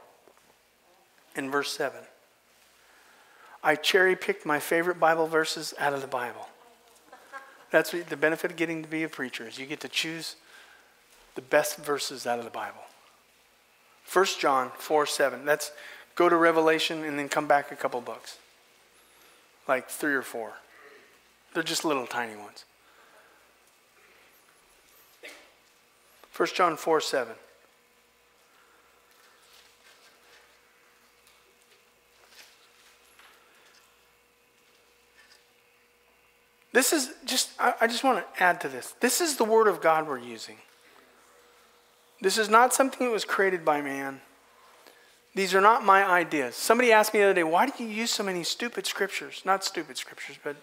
and verse 7. I cherry picked my favorite Bible verses out of the Bible. That's the benefit of getting to be a preacher is you get to choose the best verses out of the Bible. 1 John 4 7. That's go to Revelation and then come back a couple books. Like three or four. They're just little tiny ones. 1 John 4 7. This is just, I, I just want to add to this. This is the Word of God we're using. This is not something that was created by man. These are not my ideas. Somebody asked me the other day, why do you use so many stupid scriptures? Not stupid scriptures, but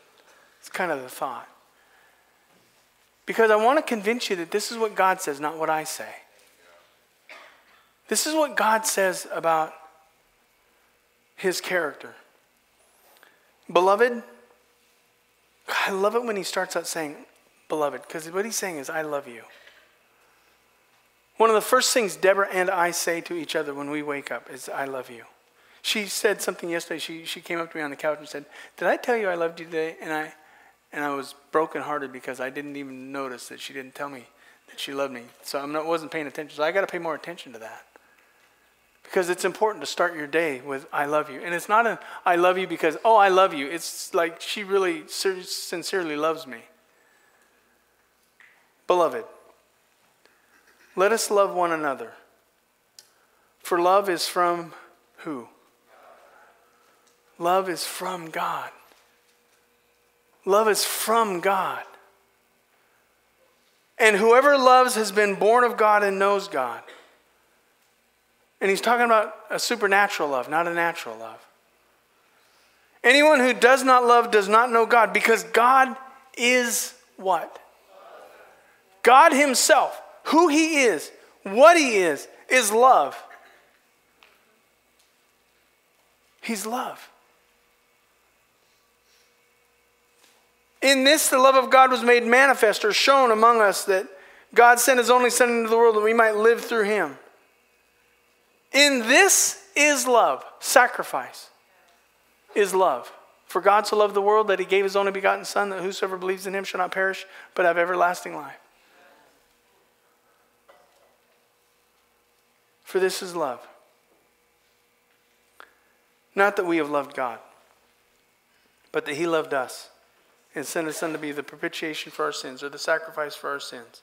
it's kind of the thought. Because I want to convince you that this is what God says, not what I say. This is what God says about his character. Beloved, I love it when he starts out saying, beloved, because what he's saying is, I love you. One of the first things Deborah and I say to each other when we wake up is, I love you. She said something yesterday. She, she came up to me on the couch and said, Did I tell you I loved you today? And I, and I was brokenhearted because I didn't even notice that she didn't tell me that she loved me. So I wasn't paying attention. So I got to pay more attention to that. Because it's important to start your day with, I love you. And it's not an I love you because, oh, I love you. It's like she really sincerely loves me. Beloved, let us love one another. For love is from who? Love is from God. Love is from God. And whoever loves has been born of God and knows God. And he's talking about a supernatural love, not a natural love. Anyone who does not love does not know God because God is what? God Himself, who He is, what He is, is love. He's love. In this, the love of God was made manifest or shown among us that God sent His only Son into the world that we might live through Him. In this is love. Sacrifice is love. For God so loved the world that he gave his only begotten Son, that whosoever believes in him shall not perish, but have everlasting life. For this is love. Not that we have loved God, but that he loved us and sent his Son to be the propitiation for our sins, or the sacrifice for our sins.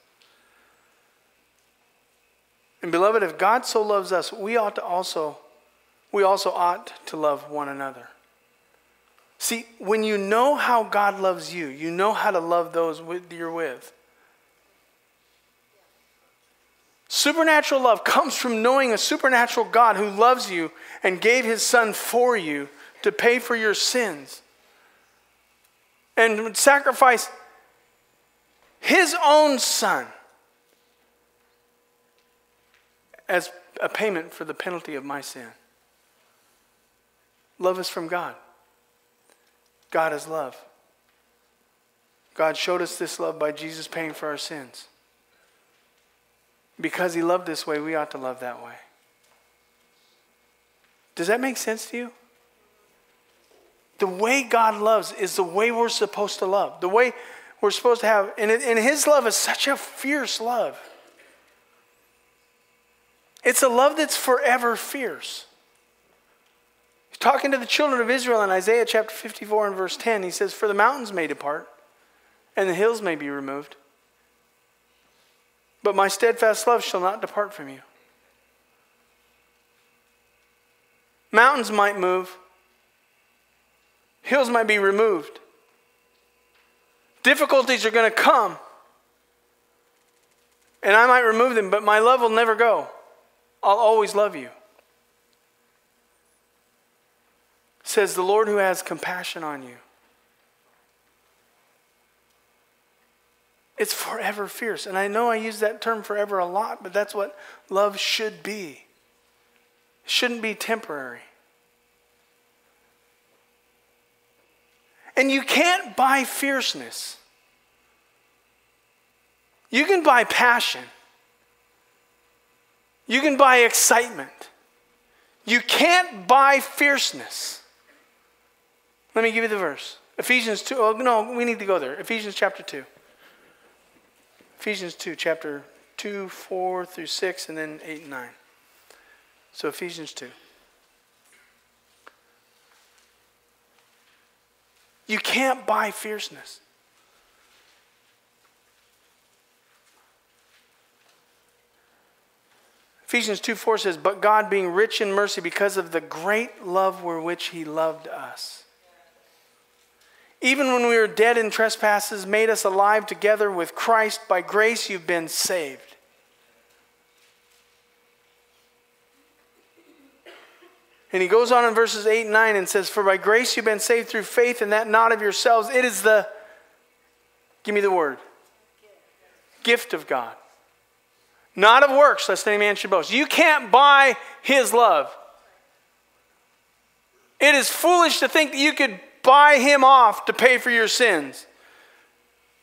And beloved, if God so loves us, we ought to also we also ought to love one another. See, when you know how God loves you, you know how to love those you're with. Supernatural love comes from knowing a supernatural God who loves you and gave his son for you to pay for your sins and sacrifice his own son as a payment for the penalty of my sin. Love is from God. God is love. God showed us this love by Jesus paying for our sins. Because he loved this way, we ought to love that way. Does that make sense to you? The way God loves is the way we're supposed to love. The way we're supposed to have, and, it, and his love is such a fierce love. It's a love that's forever fierce. He's talking to the children of Israel in Isaiah chapter 54 and verse 10. He says, For the mountains may depart, and the hills may be removed, but my steadfast love shall not depart from you. Mountains might move, hills might be removed. Difficulties are going to come, and I might remove them, but my love will never go. I'll always love you. Says the Lord who has compassion on you. It's forever fierce. And I know I use that term forever a lot, but that's what love should be. It shouldn't be temporary. And you can't buy fierceness. You can buy passion. You can buy excitement. You can't buy fierceness. Let me give you the verse. Ephesians 2. Oh, no, we need to go there. Ephesians chapter 2. Ephesians 2, chapter 2, 4 through 6, and then 8 and 9. So, Ephesians 2. You can't buy fierceness. Ephesians 2 4 says, But God, being rich in mercy because of the great love wherewith he loved us. Even when we were dead in trespasses, made us alive together with Christ. By grace you've been saved. And he goes on in verses 8 and 9 and says, For by grace you've been saved through faith, and that not of yourselves. It is the, give me the word, gift of God. Not of works, lest any man should boast. You can't buy his love. It is foolish to think that you could buy him off to pay for your sins.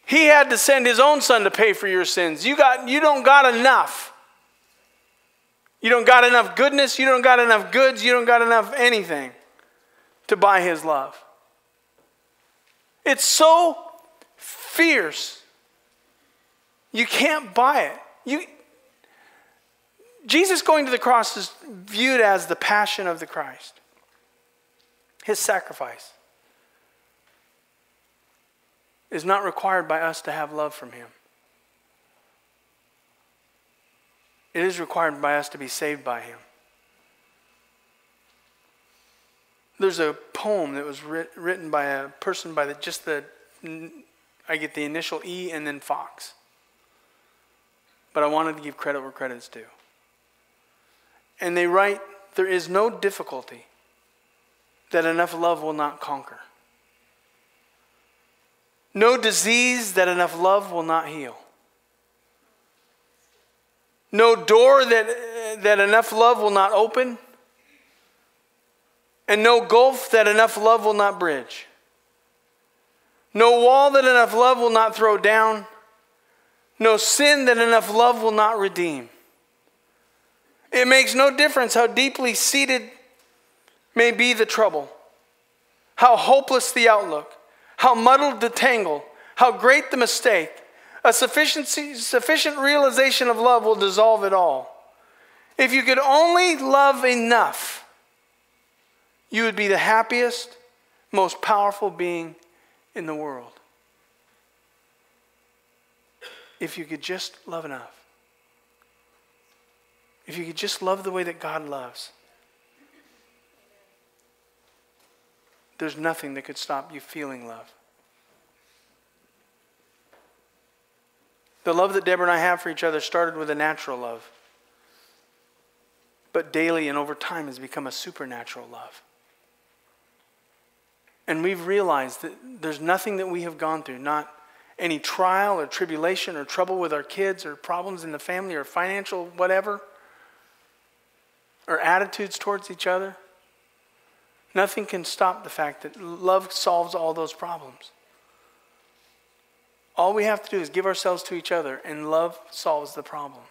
He had to send his own son to pay for your sins. You, got, you don't got enough. You don't got enough goodness, you don't got enough goods, you don't got enough anything to buy his love. It's so fierce. You can't buy it. You, Jesus going to the cross is viewed as the passion of the Christ, his sacrifice is not required by us to have love from him. It is required by us to be saved by him. There's a poem that was writ- written by a person by the, just the, I get the initial E and then Fox. But I wanted to give credit where credit's due. And they write, There is no difficulty that enough love will not conquer. No disease that enough love will not heal. No door that, that enough love will not open. And no gulf that enough love will not bridge. No wall that enough love will not throw down. No sin that enough love will not redeem. It makes no difference how deeply seated may be the trouble, how hopeless the outlook, how muddled the tangle, how great the mistake. A sufficiency, sufficient realization of love will dissolve it all. If you could only love enough, you would be the happiest, most powerful being in the world. If you could just love enough. If you could just love the way that God loves. There's nothing that could stop you feeling love. The love that Deborah and I have for each other started with a natural love, but daily and over time has become a supernatural love. And we've realized that there's nothing that we have gone through, not any trial or tribulation or trouble with our kids or problems in the family or financial whatever, or attitudes towards each other. Nothing can stop the fact that love solves all those problems. All we have to do is give ourselves to each other, and love solves the problem.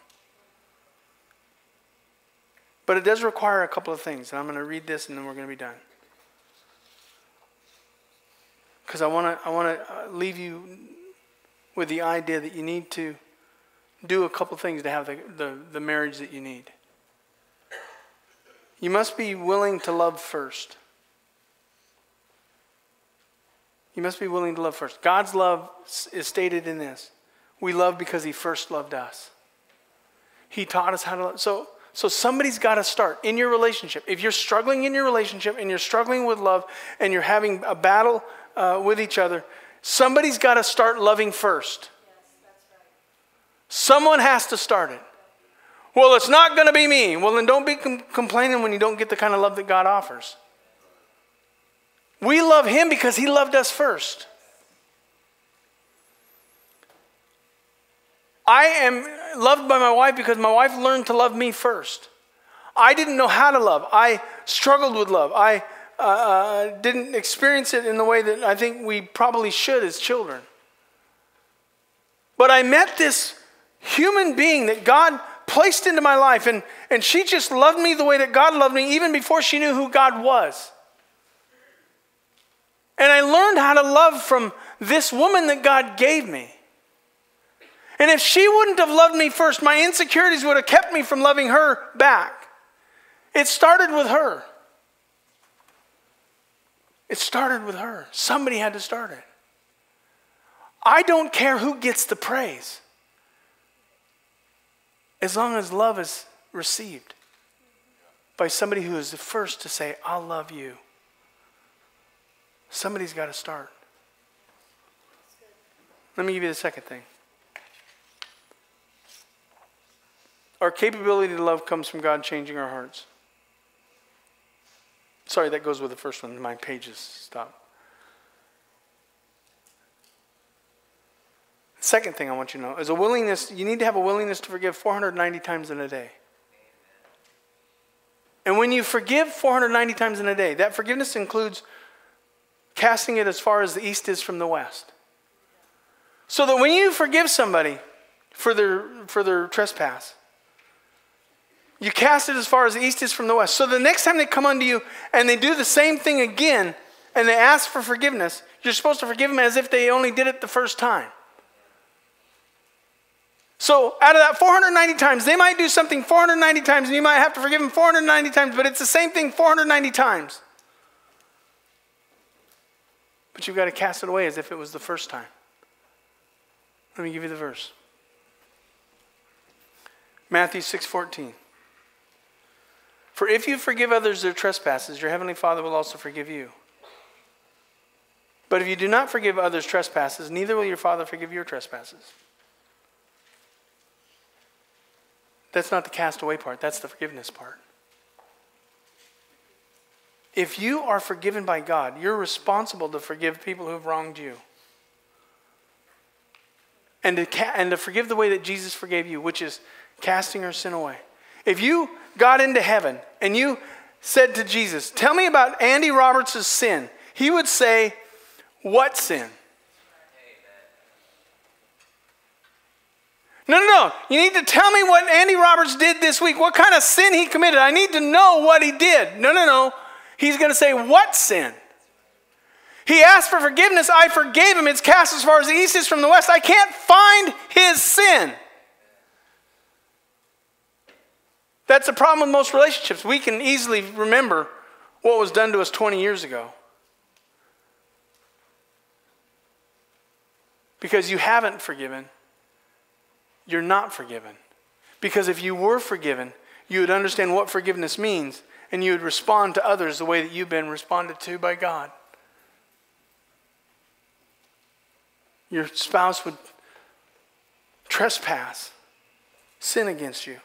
But it does require a couple of things, and I'm going to read this and then we're going to be done. Because I want to I want to uh, leave you with the idea that you need to do a couple things to have the, the, the marriage that you need. You must be willing to love first. You must be willing to love first. God's love is stated in this we love because He first loved us. He taught us how to love. So, so somebody's got to start in your relationship. If you're struggling in your relationship and you're struggling with love and you're having a battle uh, with each other, somebody's got to start loving first. Someone has to start it. Well, it's not going to be me. Well, then don't be com- complaining when you don't get the kind of love that God offers. We love Him because He loved us first. I am loved by my wife because my wife learned to love me first. I didn't know how to love. I struggled with love. I, uh, didn't experience it in the way that I think we probably should as children. But I met this human being that God placed into my life, and, and she just loved me the way that God loved me, even before she knew who God was. And I learned how to love from this woman that God gave me. And if she wouldn't have loved me first, my insecurities would have kept me from loving her back. It started with her. It started with her. Somebody had to start it. I don't care who gets the praise as long as love is received by somebody who is the first to say, I love you. Somebody's got to start. Let me give you the second thing. Our capability to love comes from God changing our hearts. Sorry, that goes with the first one. My pages stop. Second thing I want you to know is a willingness, you need to have a willingness to forgive 490 times in a day. And when you forgive 490 times in a day, that forgiveness includes casting it as far as the east is from the west. So that when you forgive somebody for their, for their trespass, you cast it as far as the east is from the west. So the next time they come unto you and they do the same thing again and they ask for forgiveness, you're supposed to forgive them as if they only did it the first time. So out of that 490 times, they might do something 490 times and you might have to forgive them 490 times, but it's the same thing 490 times. But you've got to cast it away as if it was the first time. Let me give you the verse. Matthew 6:14. For if you forgive others their trespasses, your heavenly Father will also forgive you. But if you do not forgive others' trespasses, neither will your Father forgive your trespasses. That's not the castaway part, that's the forgiveness part. If you are forgiven by God, you're responsible to forgive people who have wronged you. And to, ca- and to forgive the way that Jesus forgave you, which is casting our sin away. If you got into heaven and you said to Jesus, Tell me about Andy Roberts' sin, he would say, What sin? No, no, no. You need to tell me what Andy Roberts did this week, what kind of sin he committed. I need to know what he did. No, no, no. He's going to say, What sin? He asked for forgiveness. I forgave him. It's cast as far as the east is from the west. I can't find his sin. That's the problem with most relationships. We can easily remember what was done to us 20 years ago. Because you haven't forgiven, you're not forgiven. Because if you were forgiven, you would understand what forgiveness means and you would respond to others the way that you've been responded to by God. Your spouse would trespass, sin against you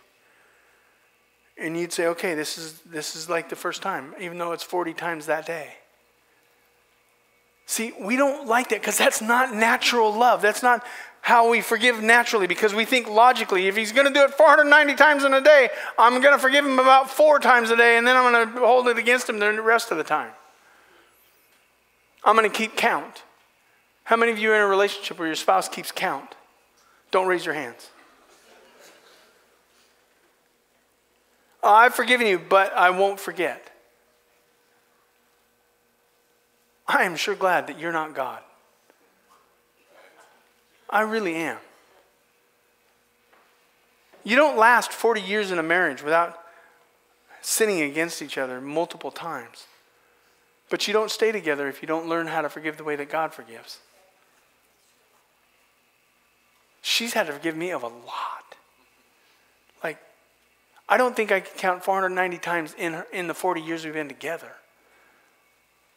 and you'd say, okay, this is, this is like the first time, even though it's 40 times that day. See, we don't like that because that's not natural love. That's not how we forgive naturally because we think logically. If he's going to do it 490 times in a day, I'm going to forgive him about four times a day and then I'm going to hold it against him the rest of the time. I'm going to keep count. How many of you are in a relationship where your spouse keeps count? Don't raise your hands. Oh, I've forgiven you, but I won't forget. I am sure glad that you're not God. I really am. You don't last 40 years in a marriage without sinning against each other multiple times. But you don't stay together if you don't learn how to forgive the way that God forgives. She's had to forgive me of a lot. Like, I don't think I could count 490 times in, in the 40 years we've been together.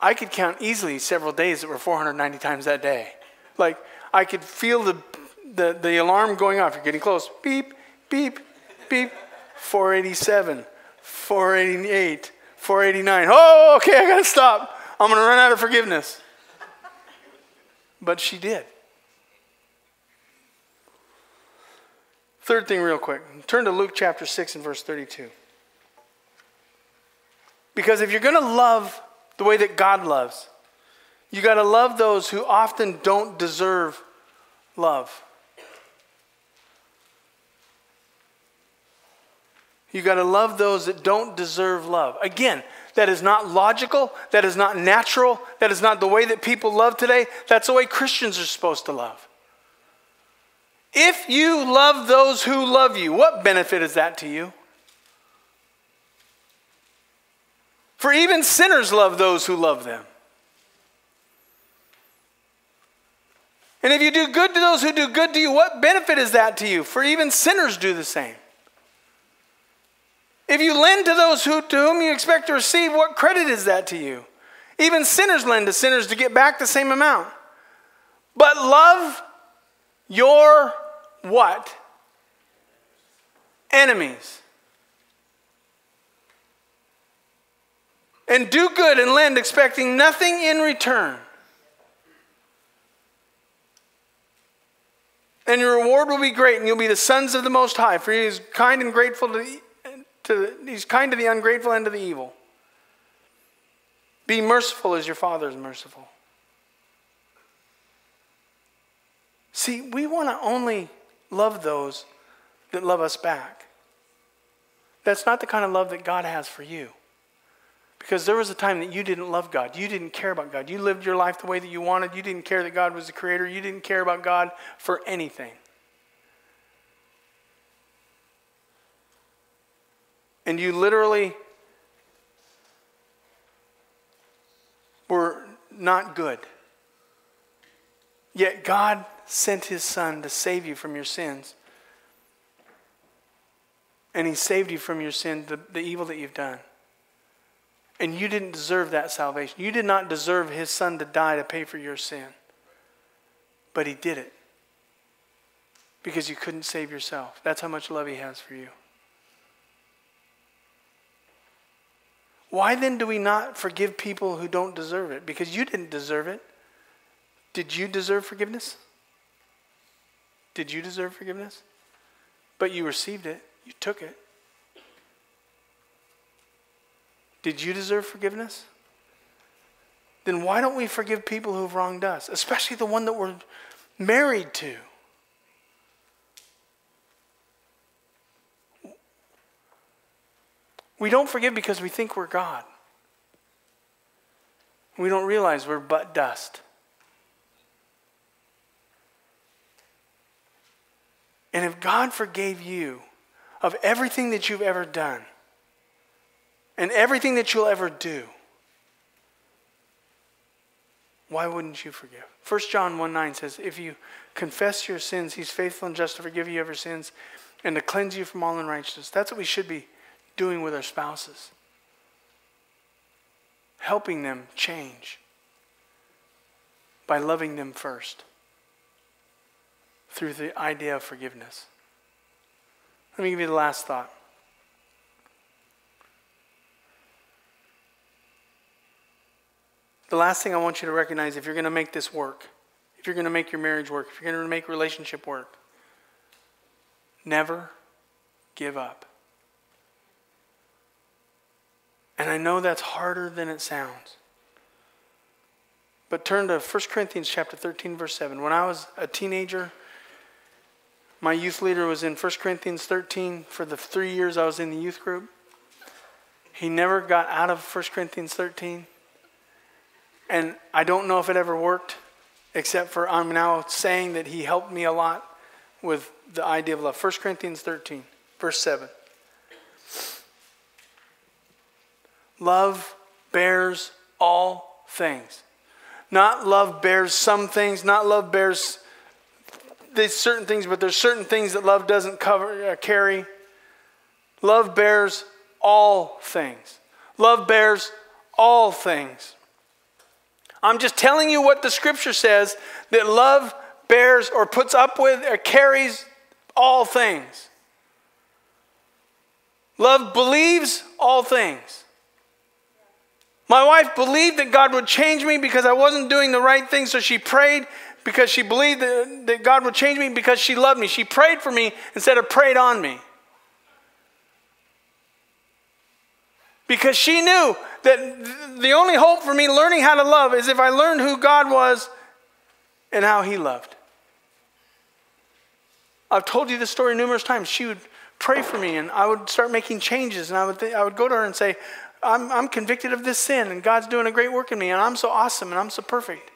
I could count easily several days that were 490 times that day. Like, I could feel the, the, the alarm going off. You're getting close. Beep, beep, beep. 487, 488, 489. Oh, okay, I gotta stop. I'm gonna run out of forgiveness. But she did. Third thing, real quick turn to Luke chapter 6 and verse 32. Because if you're going to love the way that God loves. You got to love those who often don't deserve love. You got to love those that don't deserve love. Again, that is not logical. That is not natural. That is not the way that people love today. That's the way Christians are supposed to love. If you love those who love you, what benefit is that to you? For even sinners love those who love them. And if you do good to those who do good to you, what benefit is that to you? For even sinners do the same. If you lend to those who, to whom you expect to receive, what credit is that to you? Even sinners lend to sinners to get back the same amount. But love your what? Enemies. And do good and lend, expecting nothing in return. And your reward will be great, and you'll be the sons of the Most High, for He is kind and grateful to, to the, He's kind to the ungrateful and to the evil. Be merciful as your Father is merciful. See, we want to only love those that love us back. That's not the kind of love that God has for you. Because there was a time that you didn't love God. You didn't care about God. You lived your life the way that you wanted. You didn't care that God was the creator. You didn't care about God for anything. And you literally were not good. Yet God sent his son to save you from your sins. And he saved you from your sin, the, the evil that you've done. And you didn't deserve that salvation. You did not deserve his son to die to pay for your sin. But he did it because you couldn't save yourself. That's how much love he has for you. Why then do we not forgive people who don't deserve it? Because you didn't deserve it. Did you deserve forgiveness? Did you deserve forgiveness? But you received it, you took it. Did you deserve forgiveness? Then why don't we forgive people who've wronged us, especially the one that we're married to? We don't forgive because we think we're God. We don't realize we're but dust. And if God forgave you of everything that you've ever done and everything that you'll ever do, why wouldn't you forgive? 1 John 1 9 says, If you confess your sins, he's faithful and just to forgive you of your sins and to cleanse you from all unrighteousness. That's what we should be doing with our spouses. Helping them change by loving them first through the idea of forgiveness. Let me give you the last thought. The last thing I want you to recognize if you're going to make this work, if you're going to make your marriage work, if you're going to make relationship work, never give up. And I know that's harder than it sounds. But turn to 1 Corinthians chapter 13 verse 7. When I was a teenager, my youth leader was in 1 Corinthians 13 for the 3 years I was in the youth group. He never got out of 1 Corinthians 13. And I don't know if it ever worked, except for I'm now saying that he helped me a lot with the idea of love. 1 Corinthians 13, verse 7. Love bears all things. Not love bears some things, not love bears these certain things, but there's certain things that love doesn't cover uh, carry. Love bears all things. Love bears all things. I'm just telling you what the scripture says that love bears or puts up with or carries all things. Love believes all things. My wife believed that God would change me because I wasn't doing the right thing, so she prayed because she believed that, that God would change me because she loved me. She prayed for me instead of prayed on me. Because she knew that the only hope for me learning how to love is if I learned who God was and how He loved. I've told you this story numerous times. She would pray for me, and I would start making changes, and I would, th- I would go to her and say, I'm, I'm convicted of this sin, and God's doing a great work in me, and I'm so awesome, and I'm so perfect.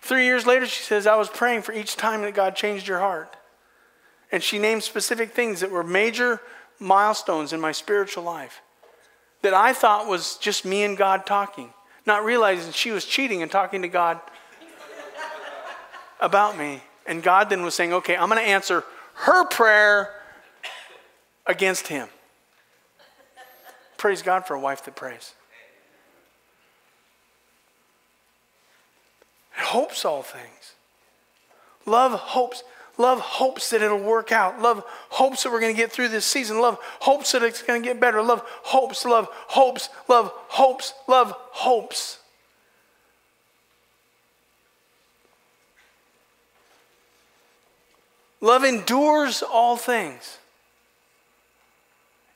Three years later, she says, I was praying for each time that God changed your heart. And she named specific things that were major milestones in my spiritual life that I thought was just me and God talking, not realizing she was cheating and talking to God about me. And God then was saying, okay, I'm going to answer her prayer against him. Praise God for a wife that prays. It hopes all things. Love hopes. Love hopes that it'll work out. Love hopes that we're going to get through this season. Love hopes that it's going to get better. Love hopes, love hopes, love hopes, love hopes. Love endures all things.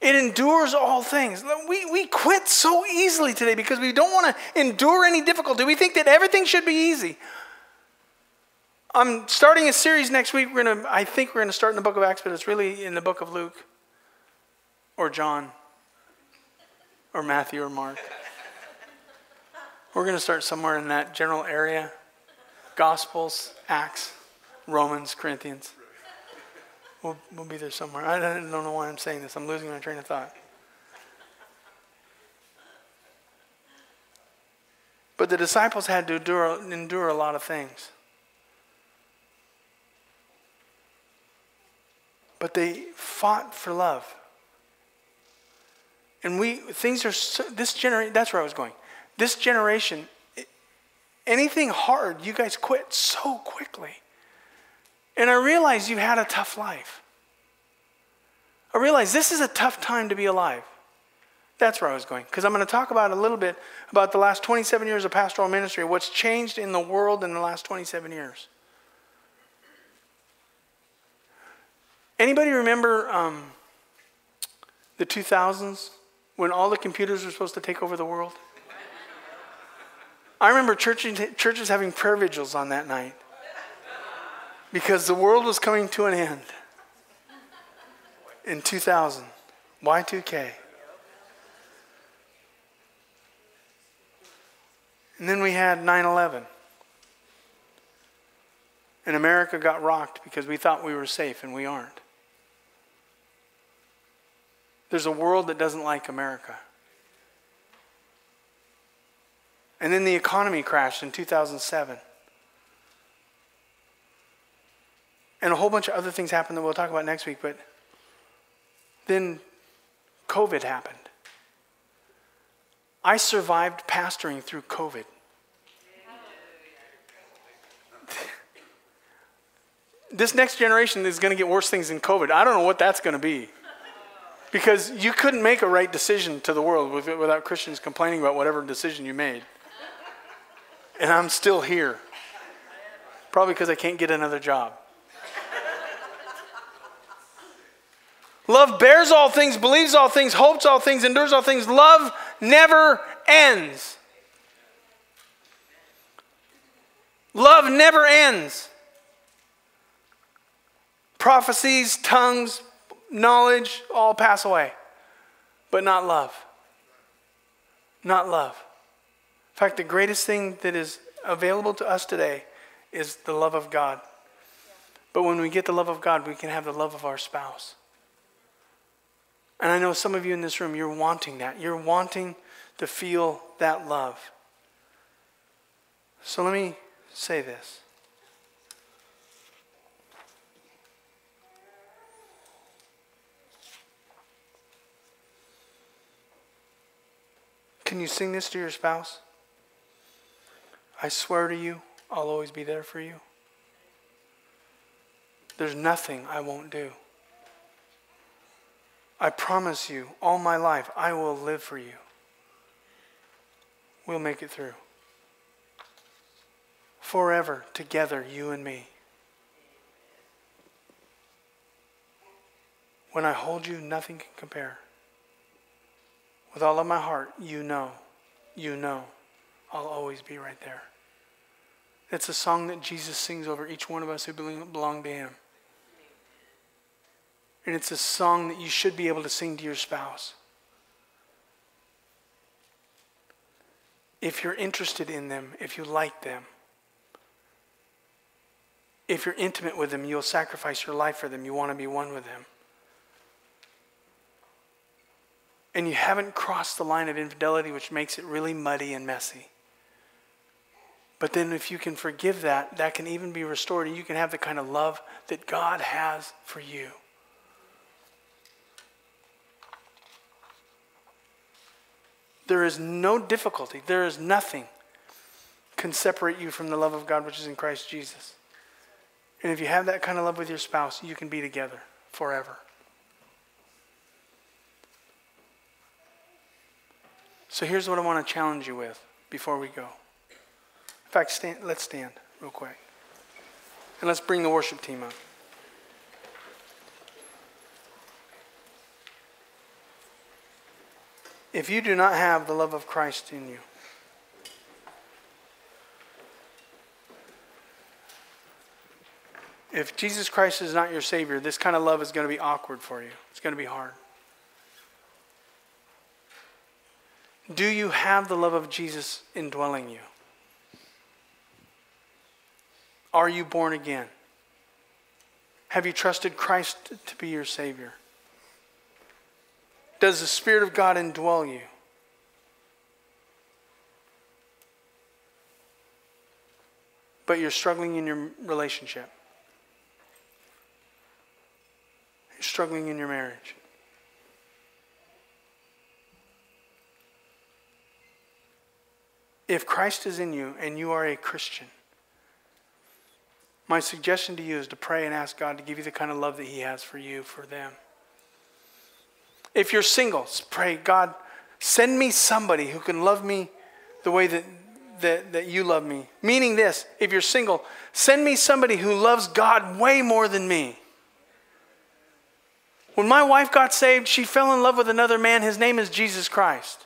It endures all things. We, we quit so easily today because we don't want to endure any difficulty. We think that everything should be easy. I'm starting a series next week. We're gonna, I think we're going to start in the book of Acts, but it's really in the book of Luke or John or Matthew or Mark. We're going to start somewhere in that general area Gospels, Acts, Romans, Corinthians. We'll, we'll be there somewhere. I don't know why I'm saying this. I'm losing my train of thought. But the disciples had to endure, endure a lot of things. But they fought for love. And we, things are, so, this generation, that's where I was going. This generation, anything hard, you guys quit so quickly. And I realize you had a tough life. I realize this is a tough time to be alive. That's where I was going. Because I'm going to talk about a little bit about the last 27 years of pastoral ministry, what's changed in the world in the last 27 years. Anybody remember um, the 2000s when all the computers were supposed to take over the world? I remember churches, churches having prayer vigils on that night because the world was coming to an end in 2000, Y2K. And then we had 9 11. And America got rocked because we thought we were safe and we aren't. There's a world that doesn't like America. And then the economy crashed in 2007. And a whole bunch of other things happened that we'll talk about next week, but then COVID happened. I survived pastoring through COVID. this next generation is going to get worse things than COVID. I don't know what that's going to be. Because you couldn't make a right decision to the world without Christians complaining about whatever decision you made. And I'm still here. Probably because I can't get another job. Love bears all things, believes all things, hopes all things, endures all things. Love never ends. Love never ends. Prophecies, tongues, knowledge all pass away, but not love. Not love. In fact, the greatest thing that is available to us today is the love of God. But when we get the love of God, we can have the love of our spouse. And I know some of you in this room, you're wanting that. You're wanting to feel that love. So let me say this. Can you sing this to your spouse? I swear to you, I'll always be there for you. There's nothing I won't do. I promise you, all my life, I will live for you. We'll make it through. Forever, together, you and me. When I hold you, nothing can compare. With all of my heart, you know, you know, I'll always be right there. It's a song that Jesus sings over each one of us who belong to Him. And it's a song that you should be able to sing to your spouse. If you're interested in them, if you like them, if you're intimate with them, you'll sacrifice your life for them. You want to be one with them. And you haven't crossed the line of infidelity, which makes it really muddy and messy. But then, if you can forgive that, that can even be restored, and you can have the kind of love that God has for you. There is no difficulty, there is nothing can separate you from the love of God which is in Christ Jesus. And if you have that kind of love with your spouse, you can be together forever. So here's what I want to challenge you with before we go. In fact, stand, let's stand real quick. And let's bring the worship team up. If you do not have the love of Christ in you, if Jesus Christ is not your Savior, this kind of love is going to be awkward for you. It's going to be hard. Do you have the love of Jesus indwelling you? Are you born again? Have you trusted Christ to be your Savior? Does the Spirit of God indwell you? But you're struggling in your relationship. You're struggling in your marriage. If Christ is in you and you are a Christian, my suggestion to you is to pray and ask God to give you the kind of love that He has for you, for them. If you're single, pray, God, send me somebody who can love me the way that, that, that you love me. Meaning this, if you're single, send me somebody who loves God way more than me. When my wife got saved, she fell in love with another man. His name is Jesus Christ.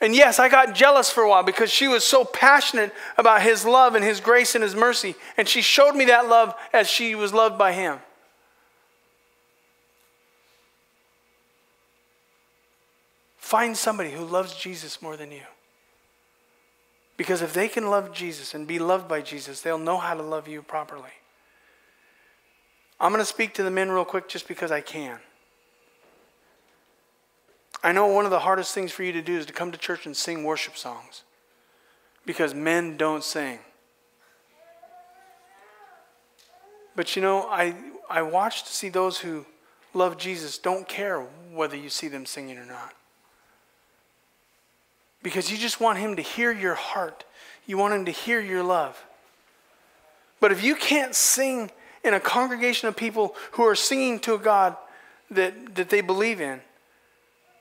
And yes, I got jealous for a while because she was so passionate about his love and his grace and his mercy. And she showed me that love as she was loved by him. Find somebody who loves Jesus more than you. Because if they can love Jesus and be loved by Jesus, they'll know how to love you properly. I'm going to speak to the men real quick just because I can. I know one of the hardest things for you to do is to come to church and sing worship songs because men don't sing. But you know, I, I watch to see those who love Jesus don't care whether you see them singing or not because you just want Him to hear your heart. You want Him to hear your love. But if you can't sing in a congregation of people who are singing to a God that, that they believe in,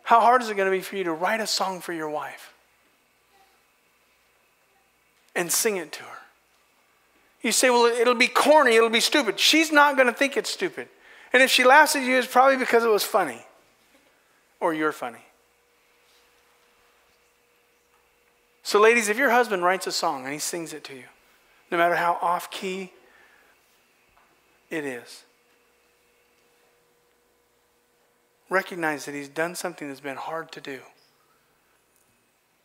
how hard is it going to be for you to write a song for your wife and sing it to her? You say, well, it'll be corny, it'll be stupid. She's not going to think it's stupid. And if she laughs at you, it's probably because it was funny or you're funny. So, ladies, if your husband writes a song and he sings it to you, no matter how off key it is, recognize that he's done something that's been hard to do.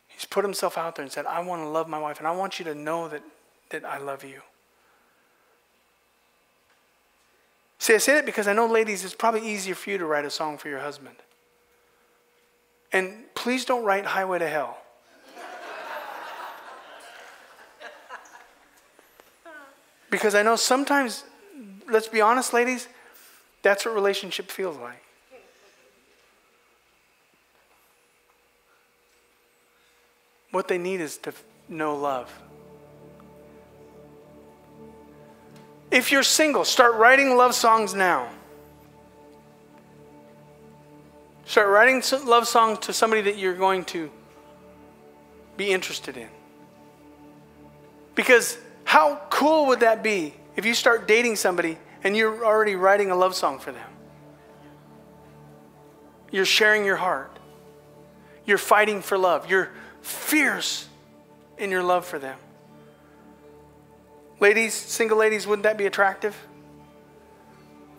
He's put himself out there and said, I want to love my wife, and I want you to know that, that I love you. See, I say that because I know, ladies, it's probably easier for you to write a song for your husband. And please don't write Highway to Hell. Because I know sometimes, let's be honest, ladies, that's what relationship feels like. What they need is to know love. If you're single, start writing love songs now. Start writing love songs to somebody that you're going to be interested in. Because how cool would that be if you start dating somebody and you're already writing a love song for them? You're sharing your heart. You're fighting for love. You're fierce in your love for them. Ladies, single ladies, wouldn't that be attractive?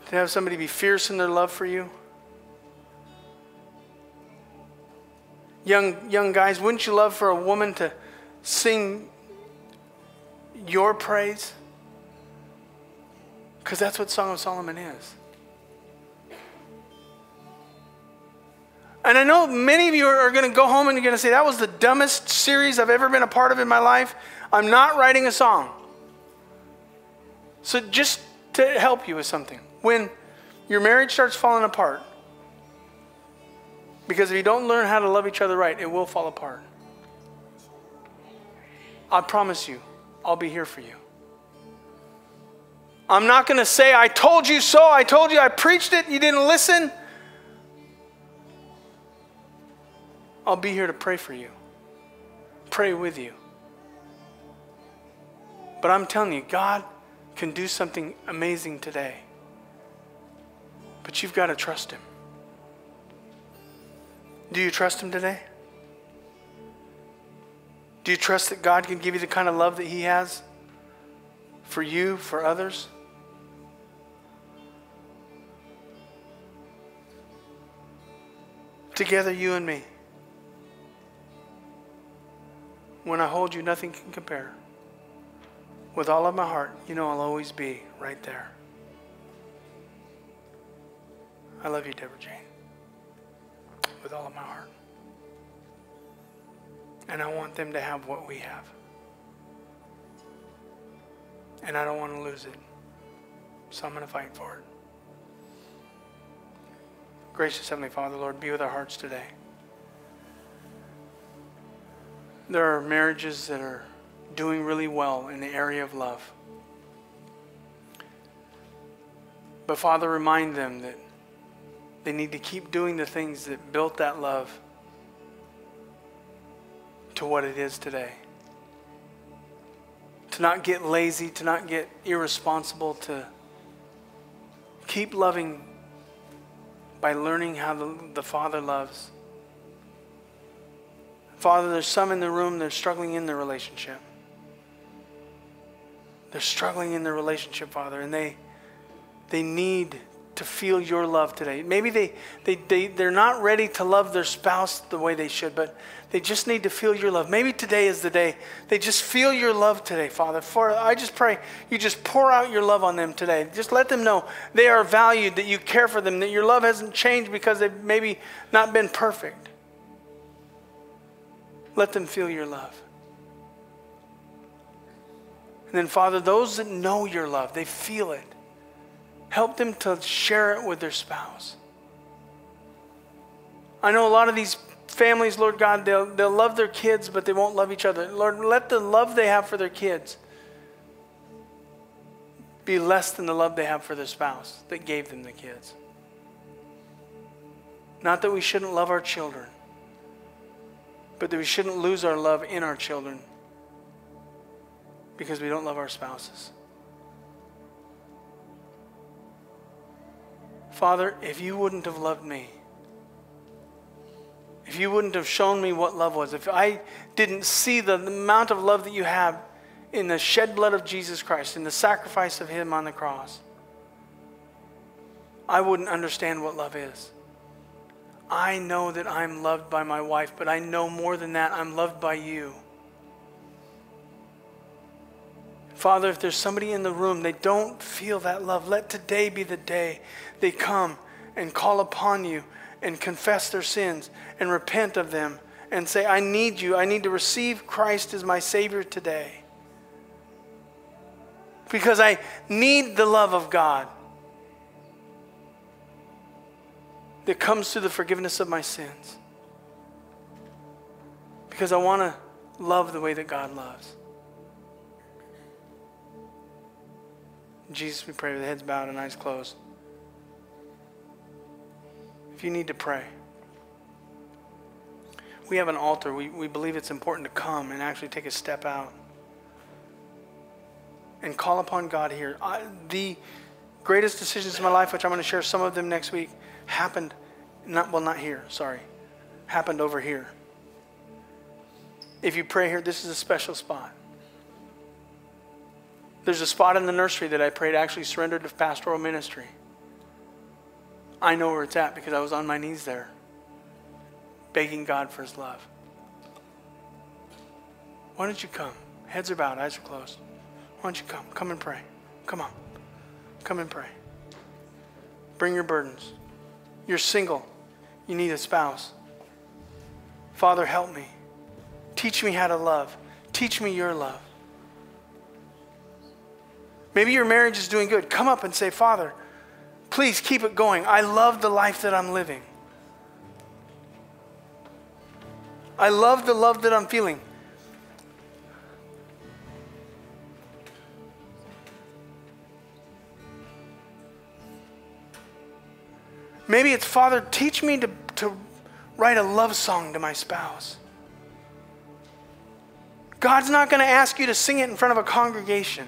To have somebody be fierce in their love for you? Young, young guys, wouldn't you love for a woman to sing your praise? Because that's what Song of Solomon is. And I know many of you are going to go home and you're going to say, that was the dumbest series I've ever been a part of in my life. I'm not writing a song. So, just to help you with something, when your marriage starts falling apart, because if you don't learn how to love each other right, it will fall apart. I promise you, I'll be here for you. I'm not going to say, I told you so, I told you, I preached it, you didn't listen. I'll be here to pray for you, pray with you. But I'm telling you, God can do something amazing today. But you've got to trust Him. Do you trust Him today? Do you trust that God can give you the kind of love that He has for you, for others? Together, you and me. When I hold you, nothing can compare. With all of my heart, you know I'll always be right there. I love you, Deborah Jane with all of my heart. And I want them to have what we have. And I don't want to lose it. So I'm going to fight for it. Gracious Heavenly Father, Lord, be with our hearts today. There are marriages that are doing really well in the area of love. But Father, remind them that they need to keep doing the things that built that love to what it is today. To not get lazy, to not get irresponsible, to keep loving by learning how the, the Father loves. Father, there's some in the room that are struggling in their relationship. They're struggling in their relationship, Father, and they they need to feel your love today. Maybe they, they, they, they're not ready to love their spouse the way they should, but they just need to feel your love. Maybe today is the day they just feel your love today, Father. For I just pray you just pour out your love on them today. Just let them know they are valued, that you care for them, that your love hasn't changed because they've maybe not been perfect. Let them feel your love. And then, Father, those that know your love, they feel it. Help them to share it with their spouse. I know a lot of these families, Lord God, they'll, they'll love their kids, but they won't love each other. Lord, let the love they have for their kids be less than the love they have for their spouse that gave them the kids. Not that we shouldn't love our children, but that we shouldn't lose our love in our children because we don't love our spouses. Father, if you wouldn't have loved me, if you wouldn't have shown me what love was, if I didn't see the, amount of love that you have in the shed blood of Jesus Christ, in the sacrifice of Him on the cross, I wouldn't understand what love is. I know that I'm loved by my wife, but I know more than that, I'm loved by you. Father, if there's somebody in the room, they don't feel that love, let today be the day they come and call upon you and confess their sins and repent of them and say, I need you. I need to receive Christ as my Savior today. Because I need the love of God that comes through the forgiveness of my sins. Because I want to love the way that God loves. Jesus, we pray with heads bowed and eyes closed. If you need to pray, we have an altar. We, we believe it's important to come and actually take a step out and call upon God here. I, the greatest decisions in my life, which I'm going to share some of them next week, happened, not well, not here, sorry, happened over here. If you pray here, this is a special spot. There's a spot in the nursery that I prayed actually surrendered to pastoral ministry. I know where it's at because I was on my knees there, begging God for his love. Why don't you come? Heads are bowed, eyes are closed. Why don't you come? Come and pray. Come on. Come and pray. Bring your burdens. You're single. You need a spouse. Father, help me. Teach me how to love. Teach me your love. Maybe your marriage is doing good. Come up and say, Father, please keep it going. I love the life that I'm living. I love the love that I'm feeling. Maybe it's, Father, teach me to, to write a love song to my spouse. God's not going to ask you to sing it in front of a congregation.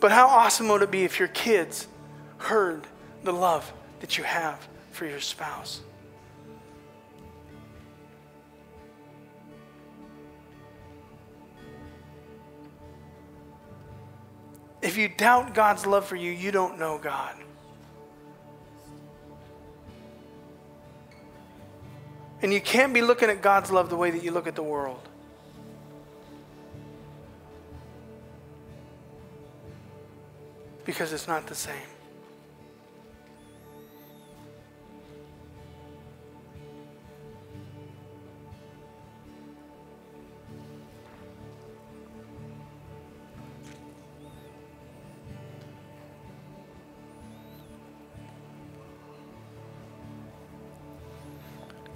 But how awesome would it be if your kids heard the love that you have for your spouse? If you doubt God's love for you, you don't know God. And you can't be looking at God's love the way that you look at the world. Because it's not the same.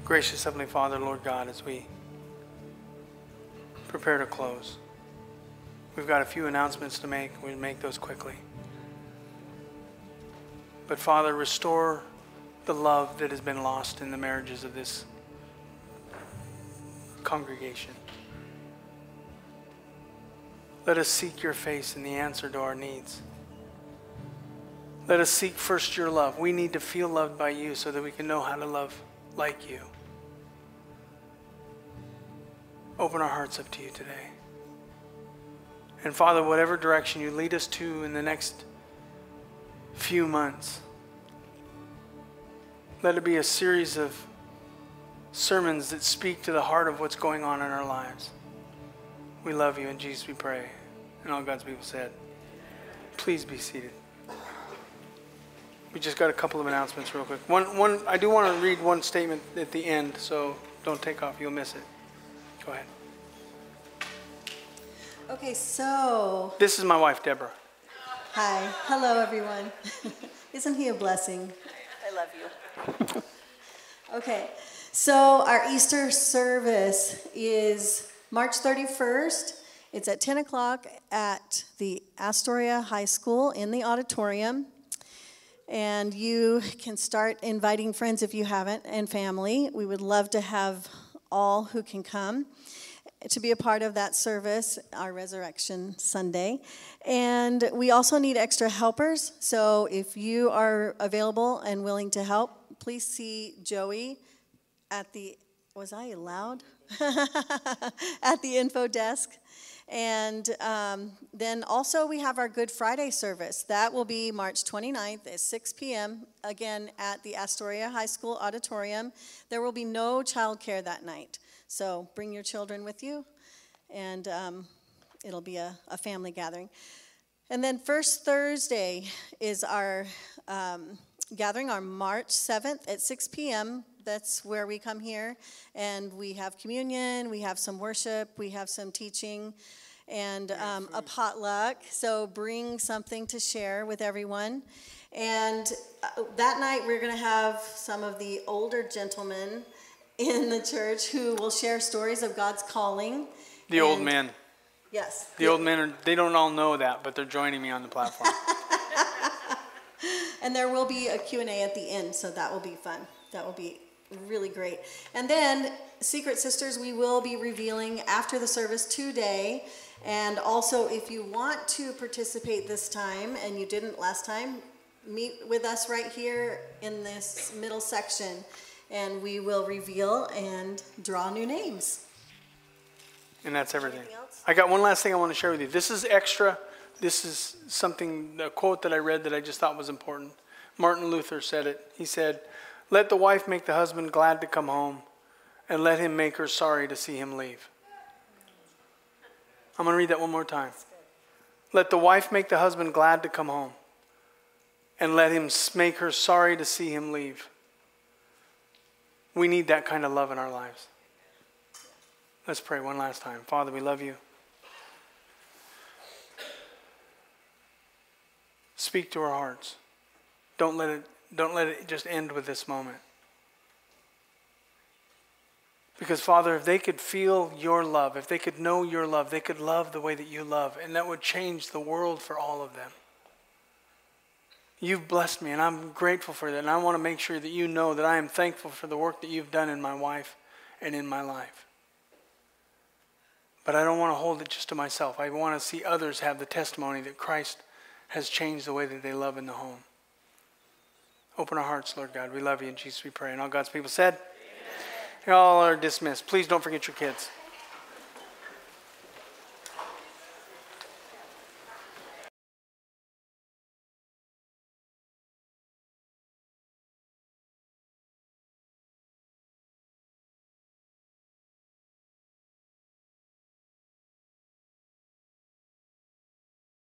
Gracious Heavenly Father, Lord God, as we prepare to close, we've got a few announcements to make. We'll make those quickly. But Father, restore the love that has been lost in the marriages of this congregation. Let us seek your face in the answer to our needs. Let us seek first your love. We need to feel loved by you so that we can know how to love like you open our hearts up to you today. And Father, whatever direction you lead us to in the next few months, let it be a series of sermons that speak to the heart of what's going on in our lives. We love you. In Jesus we pray. And all God's people said, please be seated. We just got a couple of announcements real quick. One, one, I do want to read one statement at the end, so don't take off. You'll miss it. Go ahead. Okay, so, This is my wife, Deborah. hi, hello, everyone. Isn't he a blessing? I love you. Okay, so our Easter service is March 31st. It's at 10 o'clock at the Astoria High School in the auditorium. And you can start inviting friends if you haven't and family. We would love to have all who can come to be a part of that service, our Resurrection Sunday. And we also need extra helpers. So if you are available and willing to help, please see Joey at the, was I allowed? at the info desk. And um, then also, we have our Good Friday service. That will be March 29th at 6 p.m., again at the Astoria High School Auditorium. There will be no childcare that night. So bring your children with you, and um, it'll be a, a, family gathering. And then, first Thursday is our um, gathering, our March 7th at 6 p.m. That's where we come here, and we have communion, we have some worship, we have some teaching and um, a potluck. So bring something to share with everyone. And uh, that night, we're going to have some of the older gentlemen in the church who will share stories of God's calling. The old men. Yes. The old men, are, they don't all know that, but they're joining me on the platform. and there will be a Q&A at the end, so that will be fun. That will be really great. And then, Secret Sisters, we will be revealing after the service today. And also, if you want to participate this time and you didn't last time, meet with us right here in this middle section and we will reveal and draw new names. And that's everything. I got one last thing I want to share with you. This is extra. This is something, a quote that I read that I just thought was important. Martin Luther said it. He said, Let the wife make the husband glad to come home, and let him make her sorry to see him leave. I'm going to read that one more time. Let the wife make the husband glad to come home, and let him make her sorry to see him leave. We need that kind of love in our lives. Let's pray one last time. Father, we love you. Speak to our hearts. Don't let it don't let it just end with this moment. Because Father, if they could feel your love, if they could know your love, they could love the way that you love, and that would change the world for all of them. You've blessed me, and I'm grateful for that. And I want to make sure that you know that I am thankful for the work that you've done in my wife and in my life. But I don't want to hold it just to myself. I want to see others have the testimony that Christ has changed the way that they love in the home. Open our hearts, Lord God. We love you in Jesus we pray. And all God's people said, Amen. All are dismissed. Please don't forget your kids.